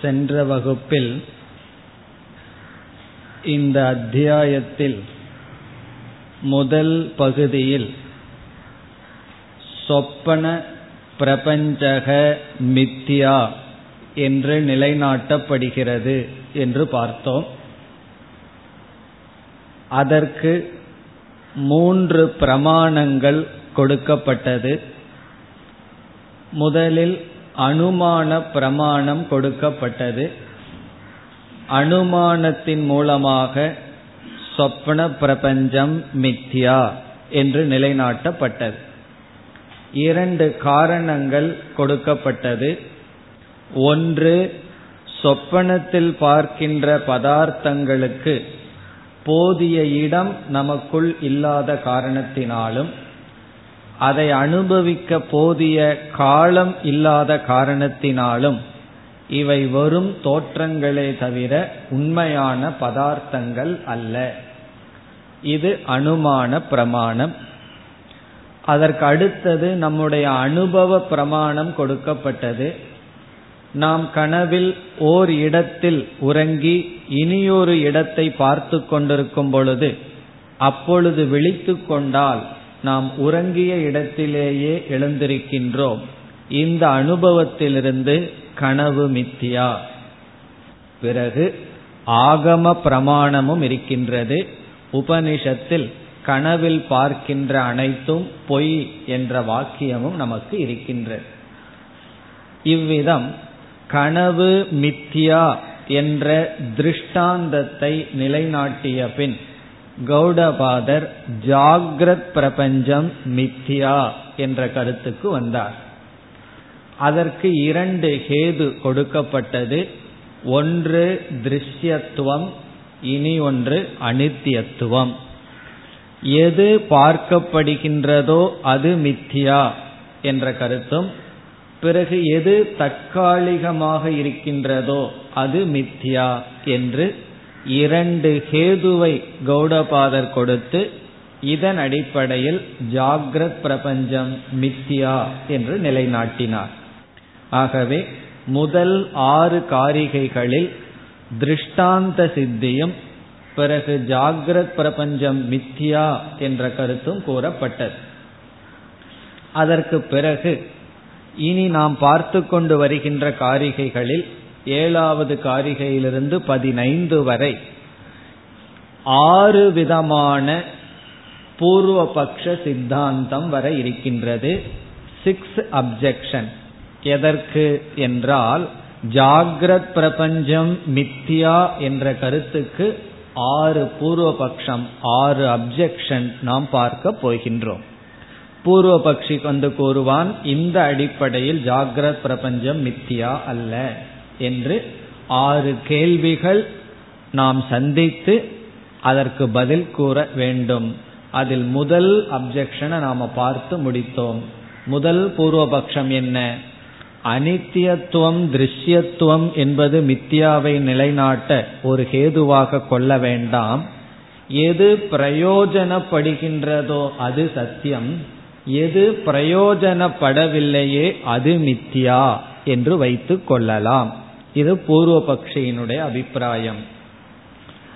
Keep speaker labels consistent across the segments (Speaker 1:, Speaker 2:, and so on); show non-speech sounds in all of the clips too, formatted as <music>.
Speaker 1: சென்ற வகுப்பில் இந்த அத்தியாயத்தில் முதல் பகுதியில் சொப்பன பிரபஞ்சக மித்யா என்று நிலைநாட்டப்படுகிறது என்று பார்த்தோம். அதற்கு மூன்று பிரமாணங்கள் கொடுக்கப்பட்டது. முதலில் அனுமான பிரமாணம் கொடுக்கப்பட்டது. அனுமானத்தின் மூலமாக சொப்பன பிரபஞ்சம் மித்யா என்று நிலைநாட்டப்பட்டது. இரண்டு காரணங்கள் கொடுக்கப்பட்டது. ஒன்று சொப்பனத்தில் பார்க்கின்ற பதார்த்தங்களுக்கு போதிய இடம் நமக்குள் இல்லாத காரணத்தினாலும் அதை அனுபவிக்க போதிய காலம் இல்லாத காரணத்தினாலும் இவை வெறும் தோற்றங்களே தவிர உண்மையான பதார்த்தங்கள் அல்ல. இது அனுமான பிரமாணம். அதற்கு அடுத்தது நம்முடைய அனுபவ பிரமாணம் கொடுக்கப்பட்டது. நாம் கனவில் ஓர் இடத்தில் உறங்கி இனியொரு இடத்தை பார்த்து கொண்டிருக்கும் பொழுது அப்பொழுது விழித்து கொண்டால் நாம் உறங்கிய இடத்திலேயே எழுந்திருக்கின்றோம். இந்த அனுபவத்திலிருந்து கனவு மித்தியா. பிறகு ஆகம பிரமாணமும் இருக்கின்றது. உபனிஷத்தில் கனவில் பார்க்கின்ற அனைத்தும் பொய் என்ற வாக்கியமும் நமக்கு இருக்கின்றது. இவ்விதம் கனவு மித்யா என்ற திருஷ்டாந்தத்தை நிலைநாட்டிய பின் கௌடபாதர் ஜாகிரத் பிரபஞ்சம் மித்யா என்ற கருத்துக்கு வந்தார். அதற்கு இரண்டு ஹேது கொடுக்கப்பட்டது. ஒன்று திருஷ்யத்துவம் இனி ஒன்று அனித்தியத்துவம். எது பார்க்கப்படுகின்றதோ அது மித்தியா என்ற கருத்தும் பிறகு எது தற்காலிகமாக இருக்கின்றதோ அது மித்யா என்று இரண்டு ஹேதுவை கௌடபாதர் கொடுத்து இதன் அடிப்படையில் ஜாகிரத் பிரபஞ்சம் மித்யா என்று நிலைநாட்டினார். ஆகவே முதல் ஆறு காரிகைகளில் திருஷ்டாந்த சித்தியும் பிறகு ஜாகிரத் பிரபஞ்சம் மித்யா என்ற கருத்தும் கூறப்பட்டது. அதற்கு பிறகு இனி நாம் பார்த்து கொண்டு வருகின்ற காரிகைகளில் ஏழாவது காரிகையிலிருந்து பதினைந்து வரை ஆறு விதமான பூர்வபக்ஷ சித்தாந்தம் வர இருக்கின்றது. சிக்ஸ் அப்ஜெக்ஷன் எதற்கு என்றால் ஜாகிரத் பிரபஞ்சம் மித்தியா என்ற கருத்துக்கு ஆறு பூர்வபக்ஷம் ஆறு அப்ஜெக்ஷன் நாம் பார்க்க போகின்றோம். பூர்வபக்ஷி வந்து கூறுவான் இந்த அடிப்படையில் ஜாகிரத் பிரபஞ்சம் மித்தியா அல்ல. என்று ஆறு கேள்விகள் நாம் சந்தித்து அதற்கு பதில் கூற வேண்டும். அதில் முதல் அப்ஜெக்ஷனை நாம பார்த்து முடித்தோம். முதல் பூர்வபக்ஷம் என்ன? அனித்தியத்துவம் திருஷ்யத்துவம் என்பது மித்தியாவை நிலைநாட்ட ஒரு ஹேதுவாக கொள்ள வேண்டாம். எது பிரயோஜனப்படுகின்றதோ அது சத்தியம். எது பிரயோஜனப்படவில்லையே அது மித்தியா என்று வைத்துக் கொள்ளலாம். இது பூர்வ பக்ஷியினுடைய அபிப்பிராயம்.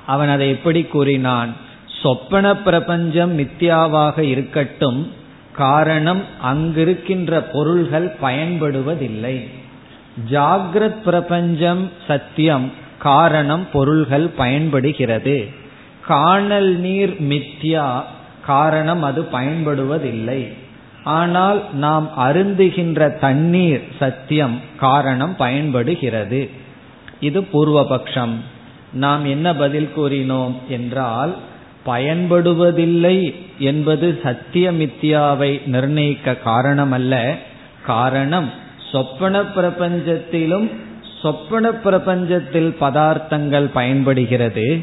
Speaker 1: அவன் அதை எப்படி கூறினான்? சொப்பன பிரபஞ்சம் மித்தியாவாக இருக்கட்டும் காரணம் அங்கிருக்கின்ற பொருள்கள் பயன்படுவதில்லை. ஜாகிரத் பிரபஞ்சம் சத்தியம் காரணம் பொருள்கள் பயன்படுகிறது. காணல் நீர் மித்யா காரணம் அது பயன்படுவதில்லை. ஆனால் நாம் அருந்துகின்ற தண்ணீர் சத்தியம் காரணம் பயன்படுகிறது. இது பூர்வபக்ஷம். நாம் என்ன பதில் கூறினோம் என்றால் பயன்படுவதில்லை என்பது சத்தியமித்யாவை நிர்ணயிக்க காரணமல்ல. காரணம் சொப்பன பிரபஞ்சத்திலும் சொப்பன பிரபஞ்சத்தில் பதார்த்தங்கள் பயன்படுகிறது.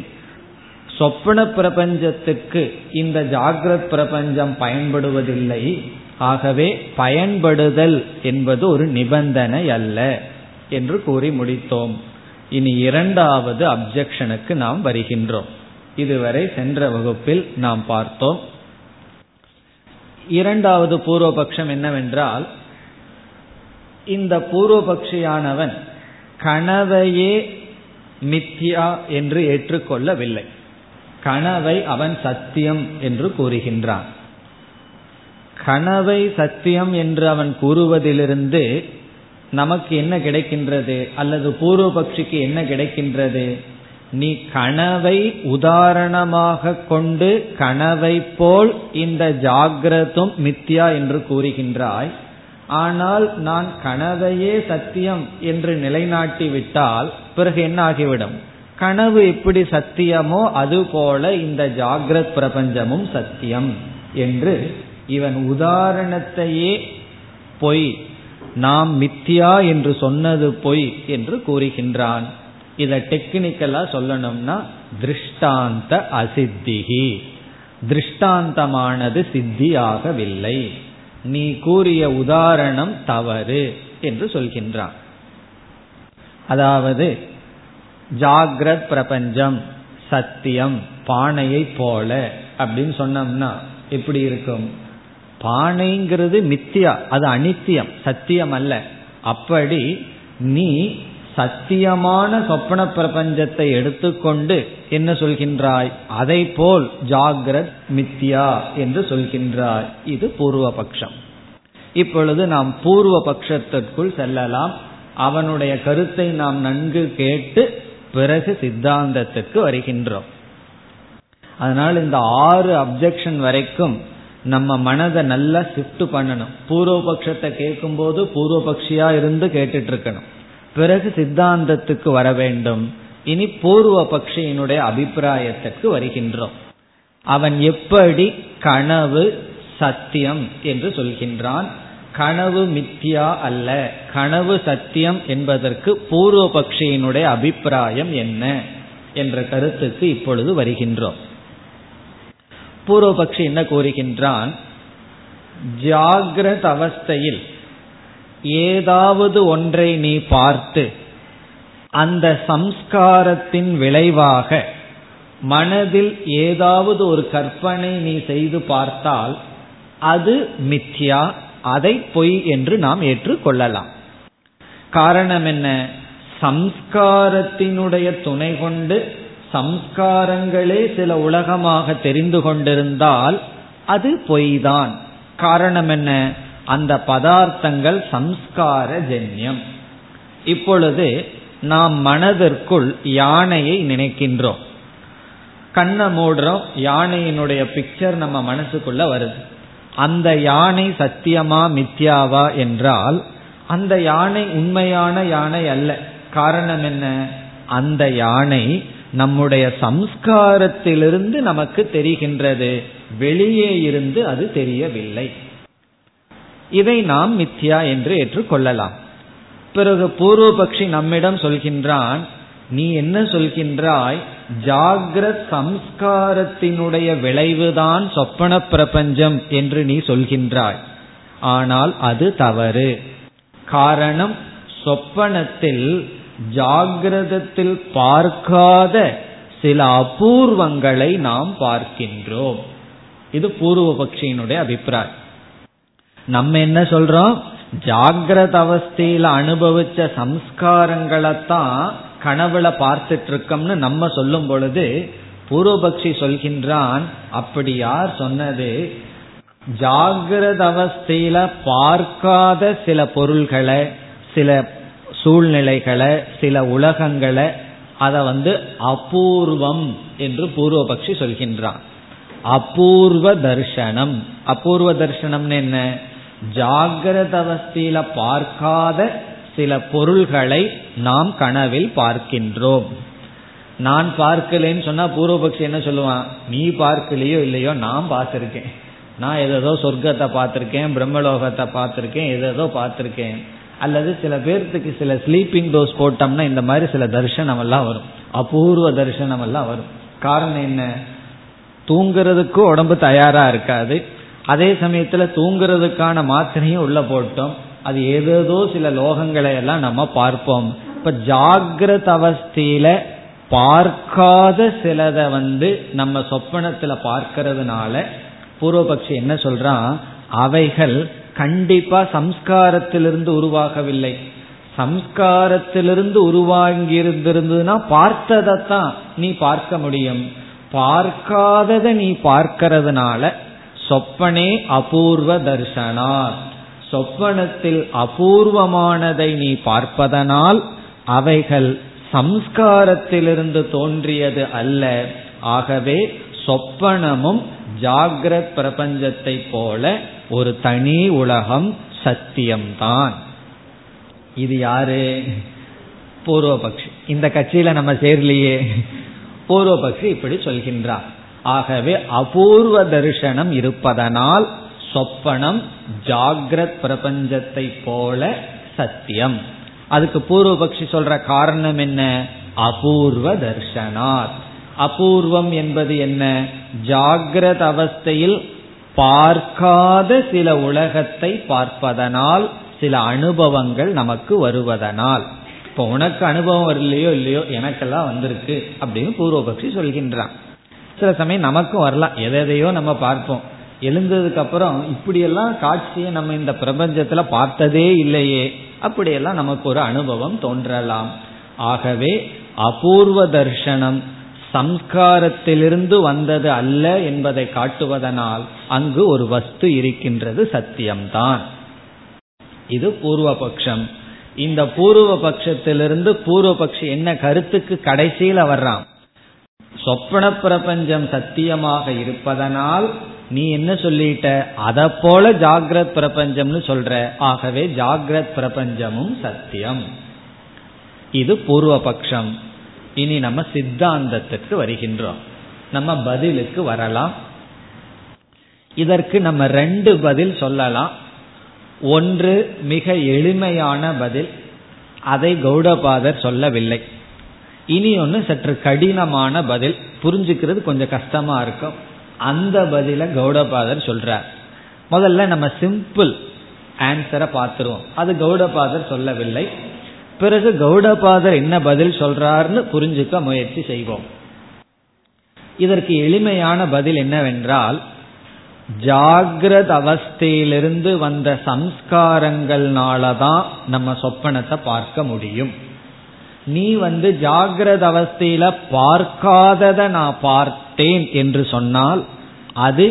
Speaker 1: சொப்பன பிரபஞ்சத்துக்கு இந்த ஜாகிரத் பிரபஞ்சம் பயன்படுவதில்லை. ஆகவே பயன்படுதல் என்பது ஒரு நிபந்தனை அல்ல என்று கூறி முடித்தோம். இனி இரண்டாவது அப்ஜெக்ஷனுக்கு நாம் வருகின்றோம். இதுவரை சென்ற வகுப்பில் நாம் பார்த்தோம். இரண்டாவது பூர்வபக்ஷம் என்னவென்றால் இந்த பூர்வபக்ஷியானவன் கனவையே மித்யா என்று ஏற்றுக்கொள்ளவில்லை. கனவை அவன் சத்தியம் என்று கூறுகின்றான். கனவை சத்தியம் என்று அவன் கூறுவதிலிருந்து நமக்கு என்ன கிடைக்கின்றது? அல்லது பூர்வபக்ஷிக்கு என்ன கிடைக்கின்றது? நீ கனவை உதாரணமாக கொண்டு கனவை போல் இந்த ஜாகிரதும் மித்யா என்று கூறுகின்றாய். ஆனால் நான் கனவையே சத்தியம் என்று நிலைநாட்டி விட்டால் பிறகு என்ன ஆகிவிடும்? கனவு எப்படி சத்தியமோ அதுபோல இந்த ஜாகிரத் பிரபஞ்சமும் சத்தியம் என்று இவன் உதாரணத்தையே பொய் நாம் மித்தியா என்று சொன்னது பொய் என்று கூறுகின்றான். இதை டெக்னிக்கலா சொல்லணும்னா திருஷ்டாந்த அசித்திகி. திருஷ்டாந்தமானது சித்தியாகவில்லை. நீ கூறிய உதாரணம் தவறு என்று சொல்கின்றான். அதாவது ஜாகிரத் பிரபஞ்சம் சத்தியம் பானையை போல அப்படின்னு சொன்னோம்னா எப்படி இருக்கும்? பானைங்கிறது மித்தியா அது அனித்தியம் சத்தியம் அல்ல. அப்படி நீ சத்தியமான சொப்பன பிரபஞ்சத்தை எடுத்துக்கொண்டு என்ன சொல்கின்றாய்? அதை போல் ஜாகிரத் மித்யா என்று சொல்கின்றாய். இது பூர்வ பட்சம் இப்பொழுது நாம் பூர்வ பட்சத்திற்குள் செல்லலாம். அவனுடைய கருத்தை நாம் நன்கு கேட்டு பிறகு சித்தாந்தத்துக்கு வருகின்றோம். அதனால் இந்த ஆறு அப்செக்ஷன் வரைக்கும் நம்ம மனதை நல்லா ஷிஃப்ட் பண்ணணும். பூர்வபக்ஷத்தை கேட்கும் போது பூர்வபக்ஷியா இருந்து கேட்டுட்டு இருக்கணும் பிறகு சித்தாந்தத்துக்கு வர வேண்டும். இனி பூர்வ பக்ஷியினுடைய அபிப்பிராயத்திற்கு வருகின்றோம். அவன் எப்படி கனவு சத்தியம் என்று சொல்கின்றான். கனவு மித்தியா அல்ல. கனவு சத்தியம் என்பதற்கு பூர்வ பக்ஷியினுடைய அபிப்பிராயம் என்ன? என்ற கருத்துக்கு இப்பொழுது வருகின்றோம். பூர்வபக்ஷி என்ன கூறுகின்றான்? ஜாகிரத அவஸ்தையில் ஏதாவது ஒன்றை நீ பார்த்து அந்த சம்ஸ்காரத்தின் விளைவாக மனதில் ஏதாவது ஒரு கற்பனை நீ செய்து பார்த்தால் அது மித்யா அதை பொய் என்று நாம் ஏற்றுக்கொள்ளலாம். காரணம் என்ன? சம்ஸ்காரத்தினுடைய துணை கொண்டு சம்ஸ்காரங்களே சில உலகமாக தெரிந்து கொண்டிருந்தால் அது பொய்தான். காரணம் என்ன? அந்த பதார்த்தங்கள் சம்ஸ்கார ஜென்யம் இப்பொழுது நாம் மனதிற்குள் யானையை நினைக்கின்றோம். கண்ணை மூடுறோம் யானையினுடைய பிக்சர் நம்ம மனசுக்குள்ள வருது. அந்த யானை சத்தியமா மித்யாவா என்றால் அந்த யானை உண்மையான யானை அல்ல. காரணம் என்ன? அந்த யானை நம்முடைய சம்ஸ்காரத்திலிருந்து நமக்கு தெரிகின்றது. வெளியே இருந்து அது தெரியவில்லை. இதை நாம் மித்யா என்று ஏற்றுக்கொள்ளலாம். பிறகு பூர்வபக்ஷி நம்மிடம் சொல்கின்றான் நீ என்ன சொல்கின்றாய்? ஜாகிரத் சம்ஸ்காரத்தினுடைய விளைவுதான் சொப்பன பிரபஞ்சம் என்று நீ சொல்கின்றாய். ஆனால் அது தவறு. காரணம் சொப்பனத்தில் ஜாகிரதத்தில் பார்க்காத சில அபூர்வங்களை நாம் பார்க்கின்றோம். இது பூர்வபக்ஷியினுடைய அபிப்பிராயம். நம்ம என்ன சொல்றோம்? ஜாகிரத அவஸ்தையில அனுபவிச்ச சம்ஸ்காரங்களைத்தான் கனவுல பார்த்துட்டு இருக்கோம்னு நம்ம சொல்லும் பொழுது பூர்வபக்ஷி சொல்கின்றான் அப்படி யார் சொன்னது? ஜாகிரத அவஸ்தையில பார்க்காத சில பொருள்களை சில சூழ்நிலைகளை சில உலகங்களை அதை வந்து அபூர்வம் என்று பூர்வபக்ஷி சொல்கின்றான். அபூர்வ தர்சனம் அபூர்வ தர்சனம்னு என்ன? ஜாகிரத அவஸ்தியில பார்க்காத சில பொருள்களை நாம் கனவில் பார்க்கின்றோம். நான் பார்க்கலன்னு சொன்னா பூர்வபக்ஷி என்ன சொல்லுவான்? நீ பார்க்கலையோ இல்லையோ நான் பார்த்திருக்கேன். நான் எதோ சொர்க்கத்தை பார்த்திருக்கேன் பிரம்மலோகத்தை பார்த்திருக்கேன் எதோ பார்த்திருக்கேன். அல்லது சில பேர்த்துக்கு சில ஸ்லீப்பிங் டோஸ் போட்டோம்னா இந்த மாதிரி சில தரிசனம் எல்லாம் வரும். அபூர்வ தரிசனம் எல்லாம் வரும். காரணம் என்ன? தூங்குறதுக்கும் உடம்பு தயாரா இருக்காது. அதே சமயத்துல தூங்குறதுக்கான மாத்திரையும் உள்ள போட்டோம். அது ஏதேதோ சில லோகங்களை எல்லாம் நம்ம பார்ப்போம். இப்ப ஜாகிரத அவஸ்தையில பார்க்காத சிலதை வந்து நம்ம சொப்பனத்துல பார்க்கறதுனால பூர்வபக்ஷி என்ன சொல்றான்? அவைகள் கண்டிப்பா சம்ஸ்காரத்திலிருந்து உருவாகவில்லை. சம்ஸ்காரத்திலிருந்து உருவாங்கி இருந்திருந்ததுன்னா பார்த்ததைத்தான் நீ பார்க்க முடியும். பார்க்காததை நீ பார்க்கிறதுனால சொப்பனே அபூர்வ தர்சனார். சொப்பனத்தில் அபூர்வமானதை நீ பார்ப்பதனால் அவைகள் சம்ஸ்காரத்திலிருந்து தோன்றியது அல்ல. ஆகவே சொப்பனமும் ஜாகிரத் பிரபஞ்சத்தை போல ஒரு தனி உலகம் சத்தியம்தான். இது யாரு? பூர்வபக்ஷி. இந்த கட்சியில நம்ம சேர்லையே. பூர்வபக்ஷி இப்படி சொல்கின்றார். ஆகவே அபூர்வ தரிசனம் இருப்பதனால் சொப்பனம் ஜாகிரத் பிரபஞ்சத்தை போல சத்தியம். அதுக்கு பூர்வபக்ஷி சொல்ற காரணம் என்ன? அபூர்வ தர்ஷனாத் அபூர்வம் என்பது என்ன? ஜாகிரத அவஸ்தையில் பார்க்காத சில உலகத்தை பார்ப்பதனால் சில அனுபவங்கள் நமக்கு வருவதனால். இப்போ உனக்கு அனுபவம் வரலையோ இல்லையோ எனக்கெல்லாம் வந்திருக்கு அப்படின்னு பூர்வபக்ஷி சொல்கின்றான். சில சமயம் நமக்கும் வரலாம். எதையோ நம்ம பார்ப்போம். எழுந்ததுக்கு அப்புறம் இப்படியெல்லாம் காட்சியை நம்ம இந்த பிரபஞ்சத்துல பார்த்ததே இல்லையே. அப்படியெல்லாம் நமக்கு ஒரு அனுபவம் தோன்றலாம். ஆகவே அபூர்வ தர்ஷனம் சம்ஸ்காரத்திலிருந்து வந்தது அல்ல என்பதை காட்டுவதனால் அங்கு ஒரு வஸ்து இருக்கின்றது சத்தியம்தான். இது பூர்வபக்ஷம். இந்த பூர்வ பட்சத்திலிருந்து பூர்வபக்ஷி என்ன கருத்துக்கு கடைசியில வர்றான்? சொப்பன பிரபஞ்சம் சத்தியமாக இருப்பதனால் நீ என்ன சொல்லிட்ட? அத போல ஜாகிரத் பிரபஞ்சம்னு சொல்ற. ஆகவே ஜாகிரத் பிரபஞ்சமும் சத்தியம். இது பூர்வபக்ஷம். இனி நம்ம சித்தாந்தத்திற்கு வருகின்றோம். நம்ம பதிலுக்கு வரலாம். இதற்கு நம்ம ரெண்டு பதில் சொல்லலாம். ஒன்று மிக எளிமையான பதில். அதை கௌடபாதர் சொல்லவில்லை. இனி ஒன்று சற்று கடினமான பதில். புரிஞ்சுக்கிறது கொஞ்சம் கஷ்டமா இருக்கும். அந்த பதில கௌடபாதர் சொல்றார். முதல்ல நம்ம சிம்பிள் ஆன்சரை பார்த்துருவோம். அது கௌடபாதர் சொல்லவில்லை. பிறகு கௌடபாதர் என்ன பதில் சொல்றாருன்னு புரிஞ்சுக்க முயற்சி செய்வோம். இதற்கு எளிமையான பதில் என்னவென்றால் ஜாகிரத அவஸ்தையிலிருந்து வந்த சம்ஸ்காரங்கள்னாலதான் நம்ம சொப்பனத்தை பார்க்க முடியும். நீ வந்து ஜாகிரத அவஸ்தையில பார்க்காதத நான் பார்த்தேன் என்று சொன்னால் அது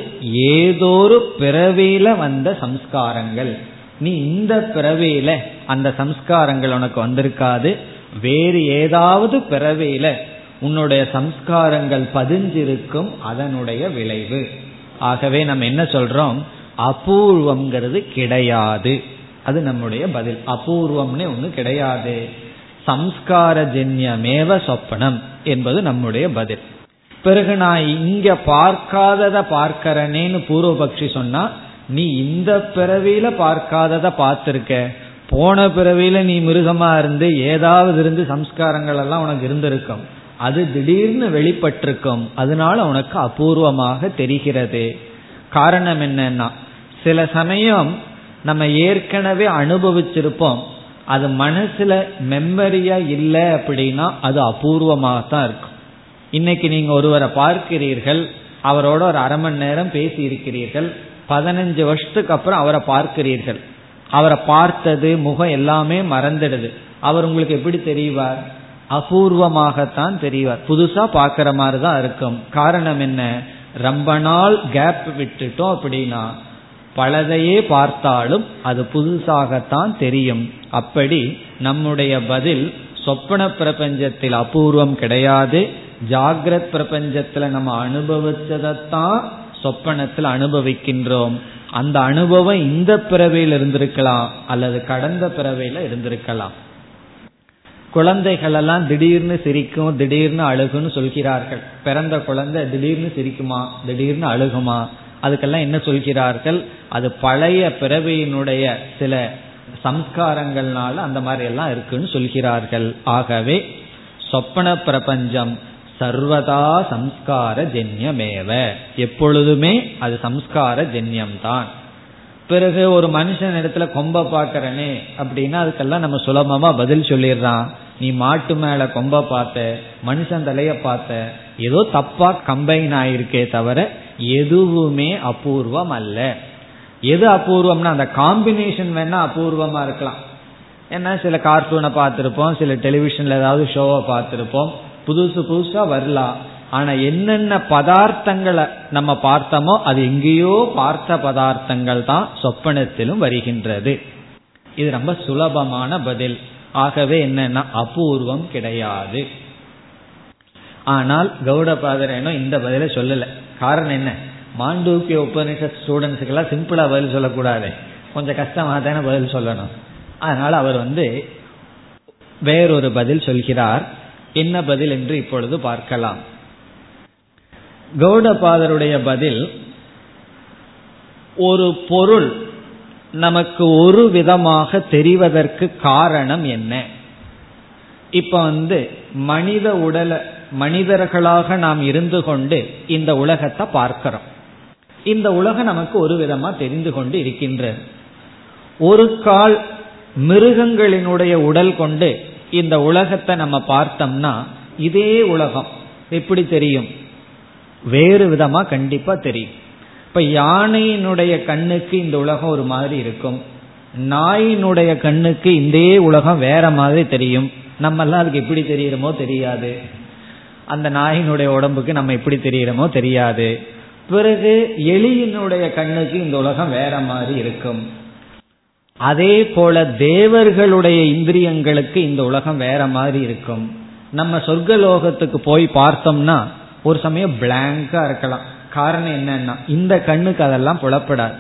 Speaker 1: ஏதோ ஒரு பிறவியில வந்த சம்ஸ்காரங்கள். நீ இந்த பிறவையில அந்த சம்ஸ்காரங்கள் உனக்கு வந்திருக்காது. வேறு ஏதாவது பிறவையில உன்னுடைய சம்ஸ்காரங்கள் பதிஞ்சிருக்கும் அதனுடைய விளைவு. ஆகவே நம்ம என்ன சொல்றோம்? அபூர்வம்ங்கிறது கிடையாது. அது நம்முடைய பதில். அபூர்வம்னு ஒண்ணு கிடையாது. சம்ஸ்கார ஜென்யமேவ சொப்பனம் என்பது நம்முடைய பதில். பிறகு நான் இங்க பார்க்காதத பார்க்கிறனேன்னு பூர்வபக்ஷி சொன்னா நீ இந்த பிறவியில பார்க்காதத பார்த்திருக்க. போன பிறவியில நீ மிருகமா இருந்து ஏதாவது இருந்து சம்ஸ்காரங்கள் எல்லாம் உனக்கு இருந்திருக்கும். அது திடீர்னு வெளிப்பட்டிருக்கும். அதனால உனக்கு அபூர்வமாக தெரிகிறது. காரணம் என்னன்னா சில சமயம் நம்ம ஏற்கனவே அனுபவிச்சிருப்போம். அது மனசுல மெம்மரியா இல்லை அப்படின்னா அது அபூர்வமாக தான் இருக்கும். இன்னைக்கு நீங்க ஒருவரை பார்க்கிறீர்கள் அவரோட ஒரு அரை மணி நேரம் பேசி இருக்கிறீர்கள் பதினஞ்சு வருஷத்துக்கு அப்புறம் அவரை பார்க்கிறீர்கள். அவரை பார்த்தது முகம் எல்லாமே மறந்துடுது. அவர் உங்களுக்கு எப்படி தெரிவார்? அபூர்வமாகத்தான் தெரிவார். புதுசா பாக்குற மாதிரி தான் இருக்கும். காரணம் என்ன? ரொம்ப நாள் கேப் விட்டுட்டோம் அப்படின்னா பலதையே பார்த்தாலும் அது புதுசாகத்தான் தெரியும். அப்படி நம்முடைய பதில் சொப்பன பிரபஞ்சத்தில் அபூர்வம் கிடையாது. ஜாகிரத் பிரபஞ்சத்துல நம்ம அனுபவிச்சதைத்தான் சொப்பனத்தில் அனுபவிக்கின்றோம். அந்த அனுபவம் இந்த பிறவையில் இருந்திருக்கலாம் அல்லது கடந்த பிறவையில இருந்திருக்கலாம். குழந்தைகள் எல்லாம் திடீர்னு சிரிக்கும் திடீர்னு அழுகுன்னு சொல்கிறார்கள். பிறந்த குழந்தை திடீர்னு சிரிக்குமா திடீர்னு அழுகுமா? அதுக்கெல்லாம் என்ன சொல்கிறார்கள்? அது பழைய பிறவியினுடைய சில சம்ஸ்காரங்கள்னால அந்த மாதிரி எல்லாம் இருக்குன்னு சொல்கிறார்கள். ஆகவே சொப்பன பிரபஞ்சம் சர்வதா சம்ஸ்கார ஜென்யமேவ எப்பொழுதுமே அது சம்ஸ்கார ஜென்யம்தான் பிறகு ஒரு மனுஷன் இடத்துல கொம்ப பாக்கிறனே அப்படின்னா அதுக்கெல்லாம் நம்ம சுலபமா பதில் சொல்லிடுறான். நீ மாட்டு மேல கொம்ப பார்த்த மனுஷன் தலைய பார்த்த ஏதோ தப்பா கம்பைன் ஆயிருக்கே தவிர எதுவுமே அபூர்வம் அல்ல. எது அபூர்வம்னா அந்த காம்பினேஷன் வேணா அபூர்வமா இருக்கலாம். ஏன்னா சில கார்ட்டூனை பார்த்துருப்போம் சில டெலிவிஷன்ல ஏதாவது ஷோவை பார்த்துருப்போம். புதுசு புதுசா வரலாம். ஆனா என்னென்ன பதார்த்தங்களை நம்ம பார்த்தோமோ அது எங்கேயோ பார்த்த பதார்த்தங்கள் தான் சொப்பனத்திலும் வருகின்றது. இது ரொம்ப சுலபமான பதில். ஆகவே என்னன்னா அபூர்வம் கிடையாது. ஆனால் கௌடபாதரனும் இந்த பதில சொல்லல. காரணம் என்ன? மாண்டூக்கிய உபனிஷத் ஸ்டூடெண்ட்ஸுக்கெல்லாம் சிம்பிளா பதில் சொல்லக்கூடாது. கொஞ்சம் கஷ்டமாக தானே பதில் சொல்லணும். அதனால அவர் வந்து வேறொரு பதில் சொல்கிறார். என்ன பதில் என்று இப்பொழுது பார்க்கலாம். கௌடபாதருடைய பதில் ஒரு பொருள் நமக்கு ஒரு விதமாக தெரிவதற்கு காரணம் என்ன? இப்ப வந்து மனித உடலை மனிதர்களாக நாம் இருந்து கொண்டு இந்த உலகத்தை பார்க்கிறோம். இந்த உலகம் நமக்கு ஒரு விதமா தெரிந்து கொண்டு இருக்கின்றது. ஒரு கால் மிருகங்களினுடைய உடல் கொண்டு இந்த உலகத்தை நம்ம பார்த்தோம்னா இதே உலகம் எப்படி தெரியும்? வேறு விதமா கண்டிப்பா தெரியும். இப்ப யானையினுடைய கண்ணுக்கு இந்த உலகம் ஒரு மாதிரி இருக்கும். நாயினுடைய கண்ணுக்கு இந்த உலகம் வேற மாதிரி தெரியும். நம்ம எல்லாம் அதுக்கு எப்படி தெரியுறமோ தெரியாது. அந்த நாயினுடைய உடம்புக்கு நம்ம எப்படி தெரியுறமோ தெரியாது. பிறகு எலியினுடைய கண்ணுக்கு இந்த உலகம் வேற மாதிரி இருக்கும். அதே போல தேவர்களுடைய இந்திரியங்களுக்கு இந்த உலகம் வேற மாதிரி இருக்கும். நம்ம சொர்க்கலோகத்துக்கு போய் பார்த்தோம்னா ஒரு சமயம் பிளாங்கா இருக்கலாம். காரணம் என்னன்னா இந்த கண்ணுக்கு அதெல்லாம் புலப்படாது.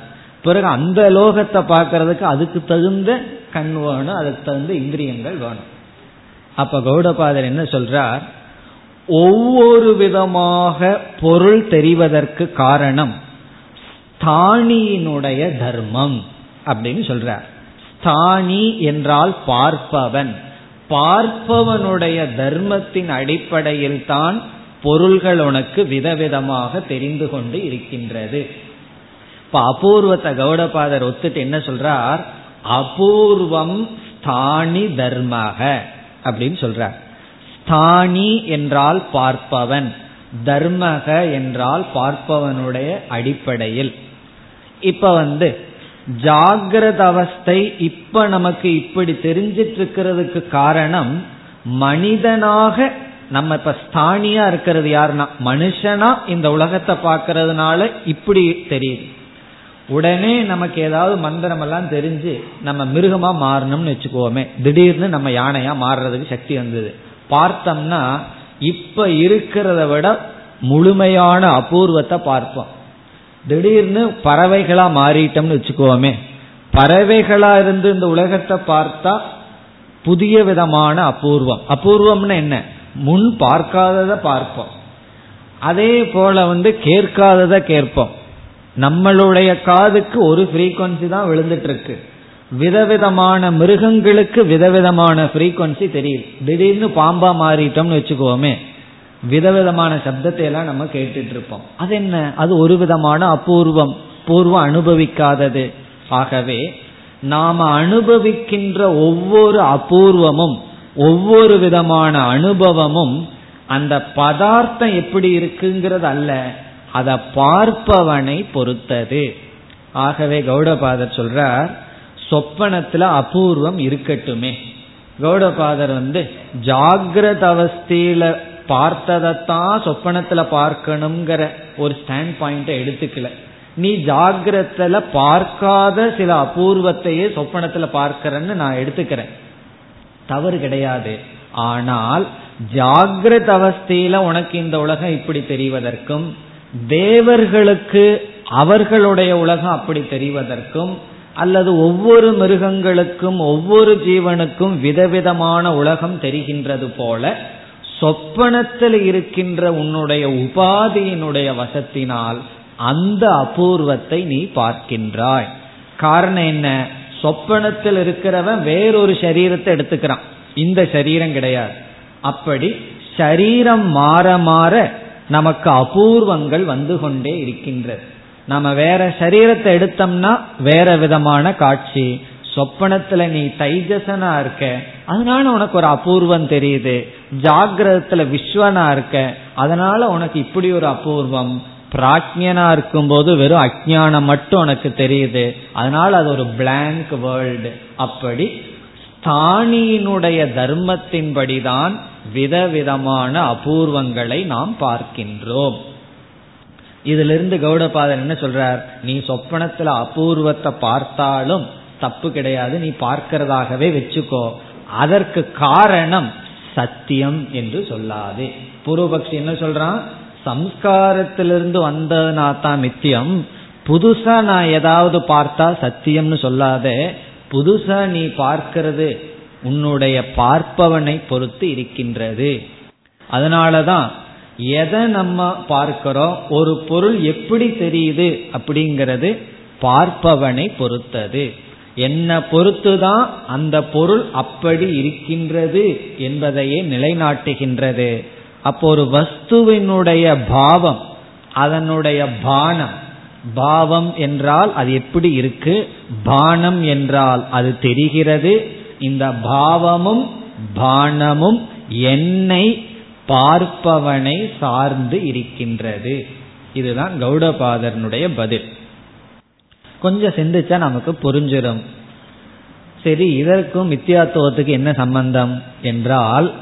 Speaker 1: பிறகு அந்த லோகத்தை பார்க்கறதுக்கு அதுக்கு தகுந்த கண் வேணும் அதுக்கு தகுந்த இந்திரியங்கள் வேணும். அப்ப கௌடபாதர் என்ன சொல்றார்? ஒவ்வொரு விதமாக பொருள் தெரிவதற்கு காரணம் தானியினுடைய தர்மம். அப்படின்னு சொல்றார் ஸ்தானி என்றால் பார்ப்பவன். பார்ப்பவனுடைய தர்மத்தின் அடிப்படையில் தான் பொருள்கள் உனக்கு விதவிதமாக தெரிந்து கொண்டு இருக்கின்றது. இப்ப அபூர்வத்தை கௌடபாதர் ஒத்துட்டு என்ன சொல்றார்? அபூர்வம் ஸ்தானி தர்மக அப்படின்னு சொல்றார். ஸ்தானி என்றால் பார்ப்பவன். தர்மக என்றால் பார்ப்பவனுடைய அடிப்படையில். இப்ப வந்து ஜாகிரத அவஸ்தை இப்ப நமக்கு இப்படி தெரிஞ்சிட்டு இருக்கிறதுக்கு காரணம் மனிதனாக நம்ம இப்ப ஸ்தானியா இருக்கிறது யாருன்னா மனுஷனா இந்த உலகத்தை பார்க்கறதுனால இப்படி தெரியுது. உடனே நமக்கு ஏதாவது மந்திரம் எல்லாம் தெரிஞ்சு நம்ம மிருகமா மாறணும்னு வச்சுக்கோமே திடீர்னு நம்ம யானையா மாறுறதுக்கு சக்தி வந்தது. பார்த்தோம்னா இப்ப இருக்கிறத விட முழுமையான அபூர்வத்தை பார்ப்போம் திடீர்னு பறவைகளா மாறிட்டோம்னு வச்சுக்கோமே. பறவைகளா இருந்து இந்த உலகத்தை பார்த்தா புதிய விதமான அபூர்வம். அபூர்வம்னு என்ன? முன் பார்க்காததை பார்ப்போம். அதே போல வந்து கேட்காததை கேட்போம். நம்மளுடைய காதுக்கு ஒரு ஃப்ரீக்வன்சி தான் விழுந்துட்டு இருக்கு விதவிதமான மிருகங்களுக்கு விதவிதமான ஃப்ரீக்வன்சி தெரியுது. திடீர்னு பாம்பா மாறிட்டோம்னு வச்சுக்கோமே. விதவிதமான சப்தத்தை எல்லாம் நம்ம கேட்டுட்டு இருப்போம் அது என்ன? அது ஒரு விதமான அபூர்வம். பூர்வம் அனுபவிக்காதது. ஆகவே நாம அனுபவிக்கின்ற ஒவ்வொரு அபூர்வமும் ஒவ்வொரு விதமான அனுபவமும் அந்த பதார்த்தம் எப்படி இருக்குங்கிறது அல்ல அதை பார்ப்பவனை பொறுத்தது. ஆகவே கௌடபாதர் சொல்றார் சொப்பனத்துல அபூர்வம் இருக்கட்டுமே. கௌடபாதர் வந்து ஜாகிரத அவஸ்தையில பார்த்ததைத்தான் சொப்பனத்துல பார்க்கணுங்கிற ஒரு ஸ்டாண்ட் பாயிண்ட எடுத்துக்கல. நீ ஜாகிரத்துல பார்க்காத சில அபூர்வத்தையே சொப்பனத்துல பார்க்கிறன்னு நான் எடுத்துக்கிறேன். தவறு கிடையாது. ஆனால் ஜாகிரத அவஸ்தையில உனக்கு இந்த உலகம் இப்படி தெரிவதற்கும் தேவர்களுக்கு அவர்களுடைய உலகம் அப்படி தெரிவதற்கும் அல்லது ஒவ்வொரு மிருகங்களுக்கும் ஒவ்வொரு ஜீவனுக்கும் விதவிதமான உலகம் தெரிகின்றது போல சொப்பனத்தில் இருக்கின்ற உன்னுடைய உபாதியினுடைய வசத்தினால் அந்த அபூர்வத்தை நீ பார்க்கின்றாய். காரணம் என்ன? சொப்பனத்தில் இருக்கிறவன் வேறொரு சரீரத்தை எடுத்துக்கிறான். இந்த சரீரம் கிடையாது. அப்படி சரீரம் மாற மாற நமக்கு அபூர்வங்கள் வந்து கொண்டே இருக்கின்றது. நம்ம வேற சரீரத்தை எடுத்தோம்னா வேற விதமான காட்சி. சொப்பனத்துல நீ தைஜசனா இருக்க அதனால உனக்கு ஒரு அபூர்வம் தெரியுது. ஜாகிரதத்துல விஸ்வனா இருக்க அதனால உனக்கு இப்படி ஒரு அபூர்வம். பிராஜ்யனா இருக்கும்போது வெறும் அஜானம் மட்டும் உனக்கு தெரியுது. அதனால அது ஒரு பிளாங்க் வேர்ல்டு அப்படி ஸ்தானியினுடைய தர்மத்தின்படிதான் விதவிதமான அபூர்வங்களை நாம் பார்க்கின்றோம். இதிலிருந்து கௌடபாதன் என்ன சொல்றார்? நீ சொப்பனத்துல அபூர்வத்தை பார்த்தாலும் தப்பு கிடையாது நீ பார்க்கிறதாகவே வச்சுக்கோ. அதற்கு காரணம் சத்தியம் என்று சொல்லாதே. பூர்வபக்ஷி என்ன சொல்றான்? சம்ஸ்காரத்திலிருந்து வந்ததுனா தான் நித்தியம் புதுசா நான் ஏதாவது பார்த்தா சத்தியம்னு சொல்லாத. புதுசா நீ பார்க்கிறது உன்னுடைய பார்ப்பவனை பொறுத்து இருக்கின்றது. அதனாலதான் எதை நம்ம பார்க்கிறோம் ஒரு பொருள் எப்படி தெரியுது அப்படிங்கிறது பார்ப்பவனை பொறுத்தது. என்ன பொறுத்துதான் அந்த பொருள் அப்படி இருக்கின்றது என்பதையே நிலைநாட்டுகின்றது. அப்போ ஒரு வஸ்துவினுடைய பாவம் அதனுடைய பானம் பாவம் என்றால் அது எப்படி இருக்கு? பானம் என்றால் அது தெரிகிறது. இந்த பாவமும் பானமும் என்னை பார்ப்பவனை சார்ந்து இருக்கின்றது. இதுதான் கௌடபாதரனுடைய பதில். கொஞ்சம் சிந்திச்சா நமக்கு புரிஞ்சிடும். சரி இதற்கும் மித்தியாத்துவத்துக்கு என்ன சம்பந்தம் என்றால்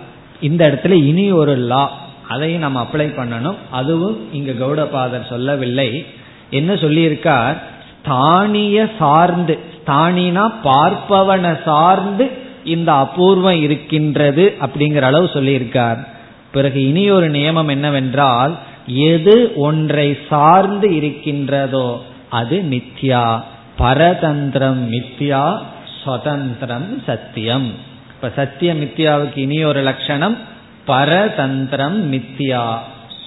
Speaker 1: இந்த இடத்துல இனி ஒரு லா அதையும் நம்ம அப்ளை பண்ணணும். அதுவும் இங்க கௌடபாதர் சொல்லவில்லை. என்ன சொல்லியிருக்கார்? ஸ்தானிய சார்ந்து ஸ்தானினா பார்ப்பவனை சார்ந்து இந்த அபூர்வம் இருக்கின்றது அப்படிங்கிற அளவு சொல்லியிருக்கார். பிறகு இனி ஒரு நியமம் என்னவென்றால் எது ஒன்றை சார்ந்து இருக்கின்றதோ அது மித்யா. பரதந்திரம் மித்யா சுதந்திரம் சத்தியம். இப்ப சத்திய மித்யாவுக்கு இனி ஒரு லட்சணம். பரதந்திரம் மித்யா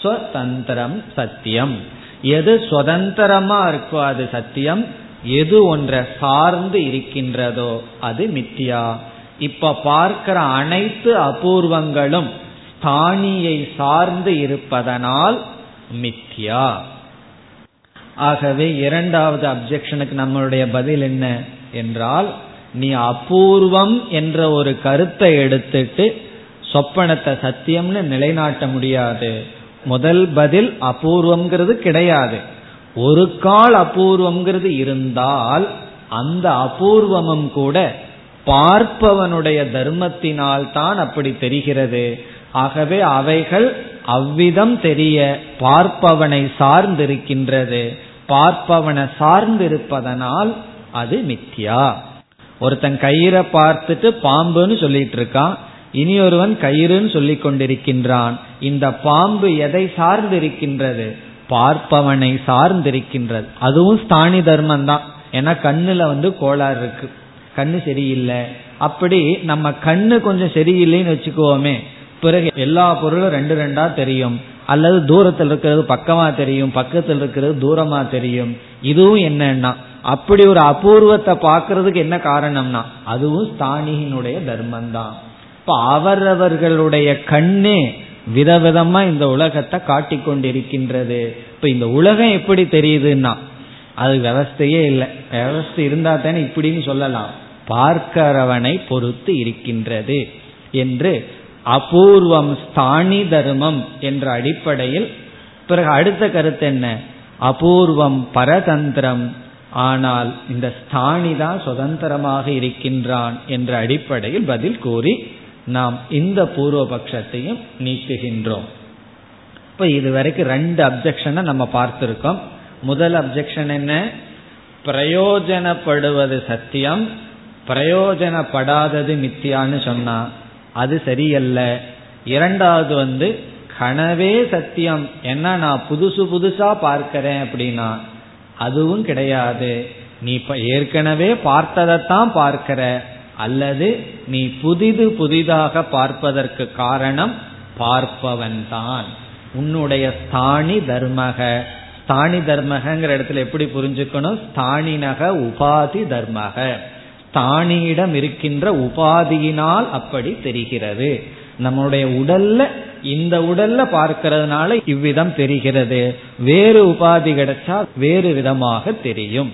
Speaker 1: ஸ்வதந்திரம் சத்தியம். எது சுதந்திரமா இருக்கோ அது சத்தியம். எது ஒன்றை சார்ந்து இருக்கின்றதோ அது மித்தியா இப்ப பார்க்கிற அனைத்து அபூர்வங்களும் தானியை சார்ந்து இருப்பதனால் மித்யா. ஆகவே இரண்டாவது அப்செக்ஷனுக்கு நம்மளுடைய பதில் என்ன என்றால் நீ அபூர்வம் என்ற ஒரு கருத்தை எடுத்துட்டு சொப்பனத்தை சத்தியம்னு நிலைநாட்ட முடியாது. முதல் பதில் அபூர்வம்ங்கிறது கிடையாது. ஒரு கால் அபூர்வம்ங்கிறது இருந்தால் அந்த அபூர்வமும் கூட பார்ப்பவனுடைய தர்மத்தினால் தான் அப்படி தெரிகிறது. ஆகவே அவைகள் அவ்விதம் தெரிய பார்ப்பவனை சார்ந்திருக்கின்றது. பார்ப்பவனை சார்ந்திருப்பதனால் அது மித்யா. ஒருத்தன் கயிறை பார்த்துட்டு பாம்புன்னு சொல்லிட்டு இருக்கான். இனி ஒருவன் கயிறுன்னு சொல்லிக் கொண்டிருக்கின்றான். இந்த பாம்பு எதை சார்ந்திருக்கின்றது? பார்ப்பவனை சார்ந்திருக்கின்றது. அதுவும் ஸ்தானி தர்மம் தான் ஏன்னா கண்ணுல வந்து கோளாறு இருக்கு. கண்ணு சரியில்லை. அப்படி நம்ம கண்ணு கொஞ்சம் சரியில்லைன்னு வச்சுக்குவோமே பிறகு எல்லா பொருளும் ரெண்டு ரெண்டா தெரியும். அல்லது தூரத்தில் இருக்கிறது பக்கமா தெரியும் பக்கத்தில் இருக்கிறது தூரமா தெரியும். இதுவும் என்னன்னா அப்படி ஒரு அபூர்வத்தை பார்க்கறதுக்கு என்ன காரணம்னா அதுவும் ஸ்தானியினுடைய தர்மம் தான் இப்ப அவரவர்களுடைய கண்ணே விதவிதமா இந்த உலகத்தை காட்டி கொண்டிருக்கின்றது இப்ப இந்த உலகம் எப்படி தெரியுதுன்னா அது விவஸ்தையே இல்லை. விவஸ்தை இருந்தா தானே இப்படின்னு சொல்லலாம். பார்க்கிறவனை பொறுத்து இருக்கின்றது என்று அபூர்வம் ஸ்தானி தர்மம் என்ற அடிப்படையில் பிறகு அடுத்த கருத்து என்ன? அபூர்வம் பரதந்திரம். ஆனால் இந்த ஸ்தானி தான் சுதந்திரமாக இருக்கின்றான் என்ற அடிப்படையில் பதில் கூறி நாம் இந்த பூர்வ பட்சத்தையும் நீக்குகின்றோம். இப்ப இதுவரைக்கும் ரெண்டு அப்செக்ஷனை நம்ம பார்த்திருக்கோம். முதல் அப்செக்ஷன் என்ன? பிரயோஜனப்படுவது சத்தியம் பிரயோஜனப்படாதது மித்தியான்னு சொன்னா அது சரியல்ல. இரண்டாவது வந்து கனவே சத்தியம். என்ன நான் புதுசு புதுசா பார்க்கிறேன் அப்படின்னா அதுவும் கிடையாது. நீ ஏற்கனவே பார்த்ததைத்தான் பார்க்கிற. அல்லது நீ புதிது புதிதாக பார்ப்பதற்கு காரணம் பார்ப்பவன் தான் உன்னுடைய ஸ்தானி தர்மக. ஸ்தானி தர்மகங்கிற இடத்துல எப்படி புரிஞ்சுக்கணும்? ஸ்தானினக உபாதி தர்மக. தானியிடம் இருக்கின்ற உபாதியினால் அப்படி தெரிகிறது. நம்முடைய உடல்ல இந்த உடல்ல பார்க்கிறதுனால இவ்விதம் தெரிகிறது. வேறு உபாதி கிடைச்சா வேறு விதமாக தெரியும்.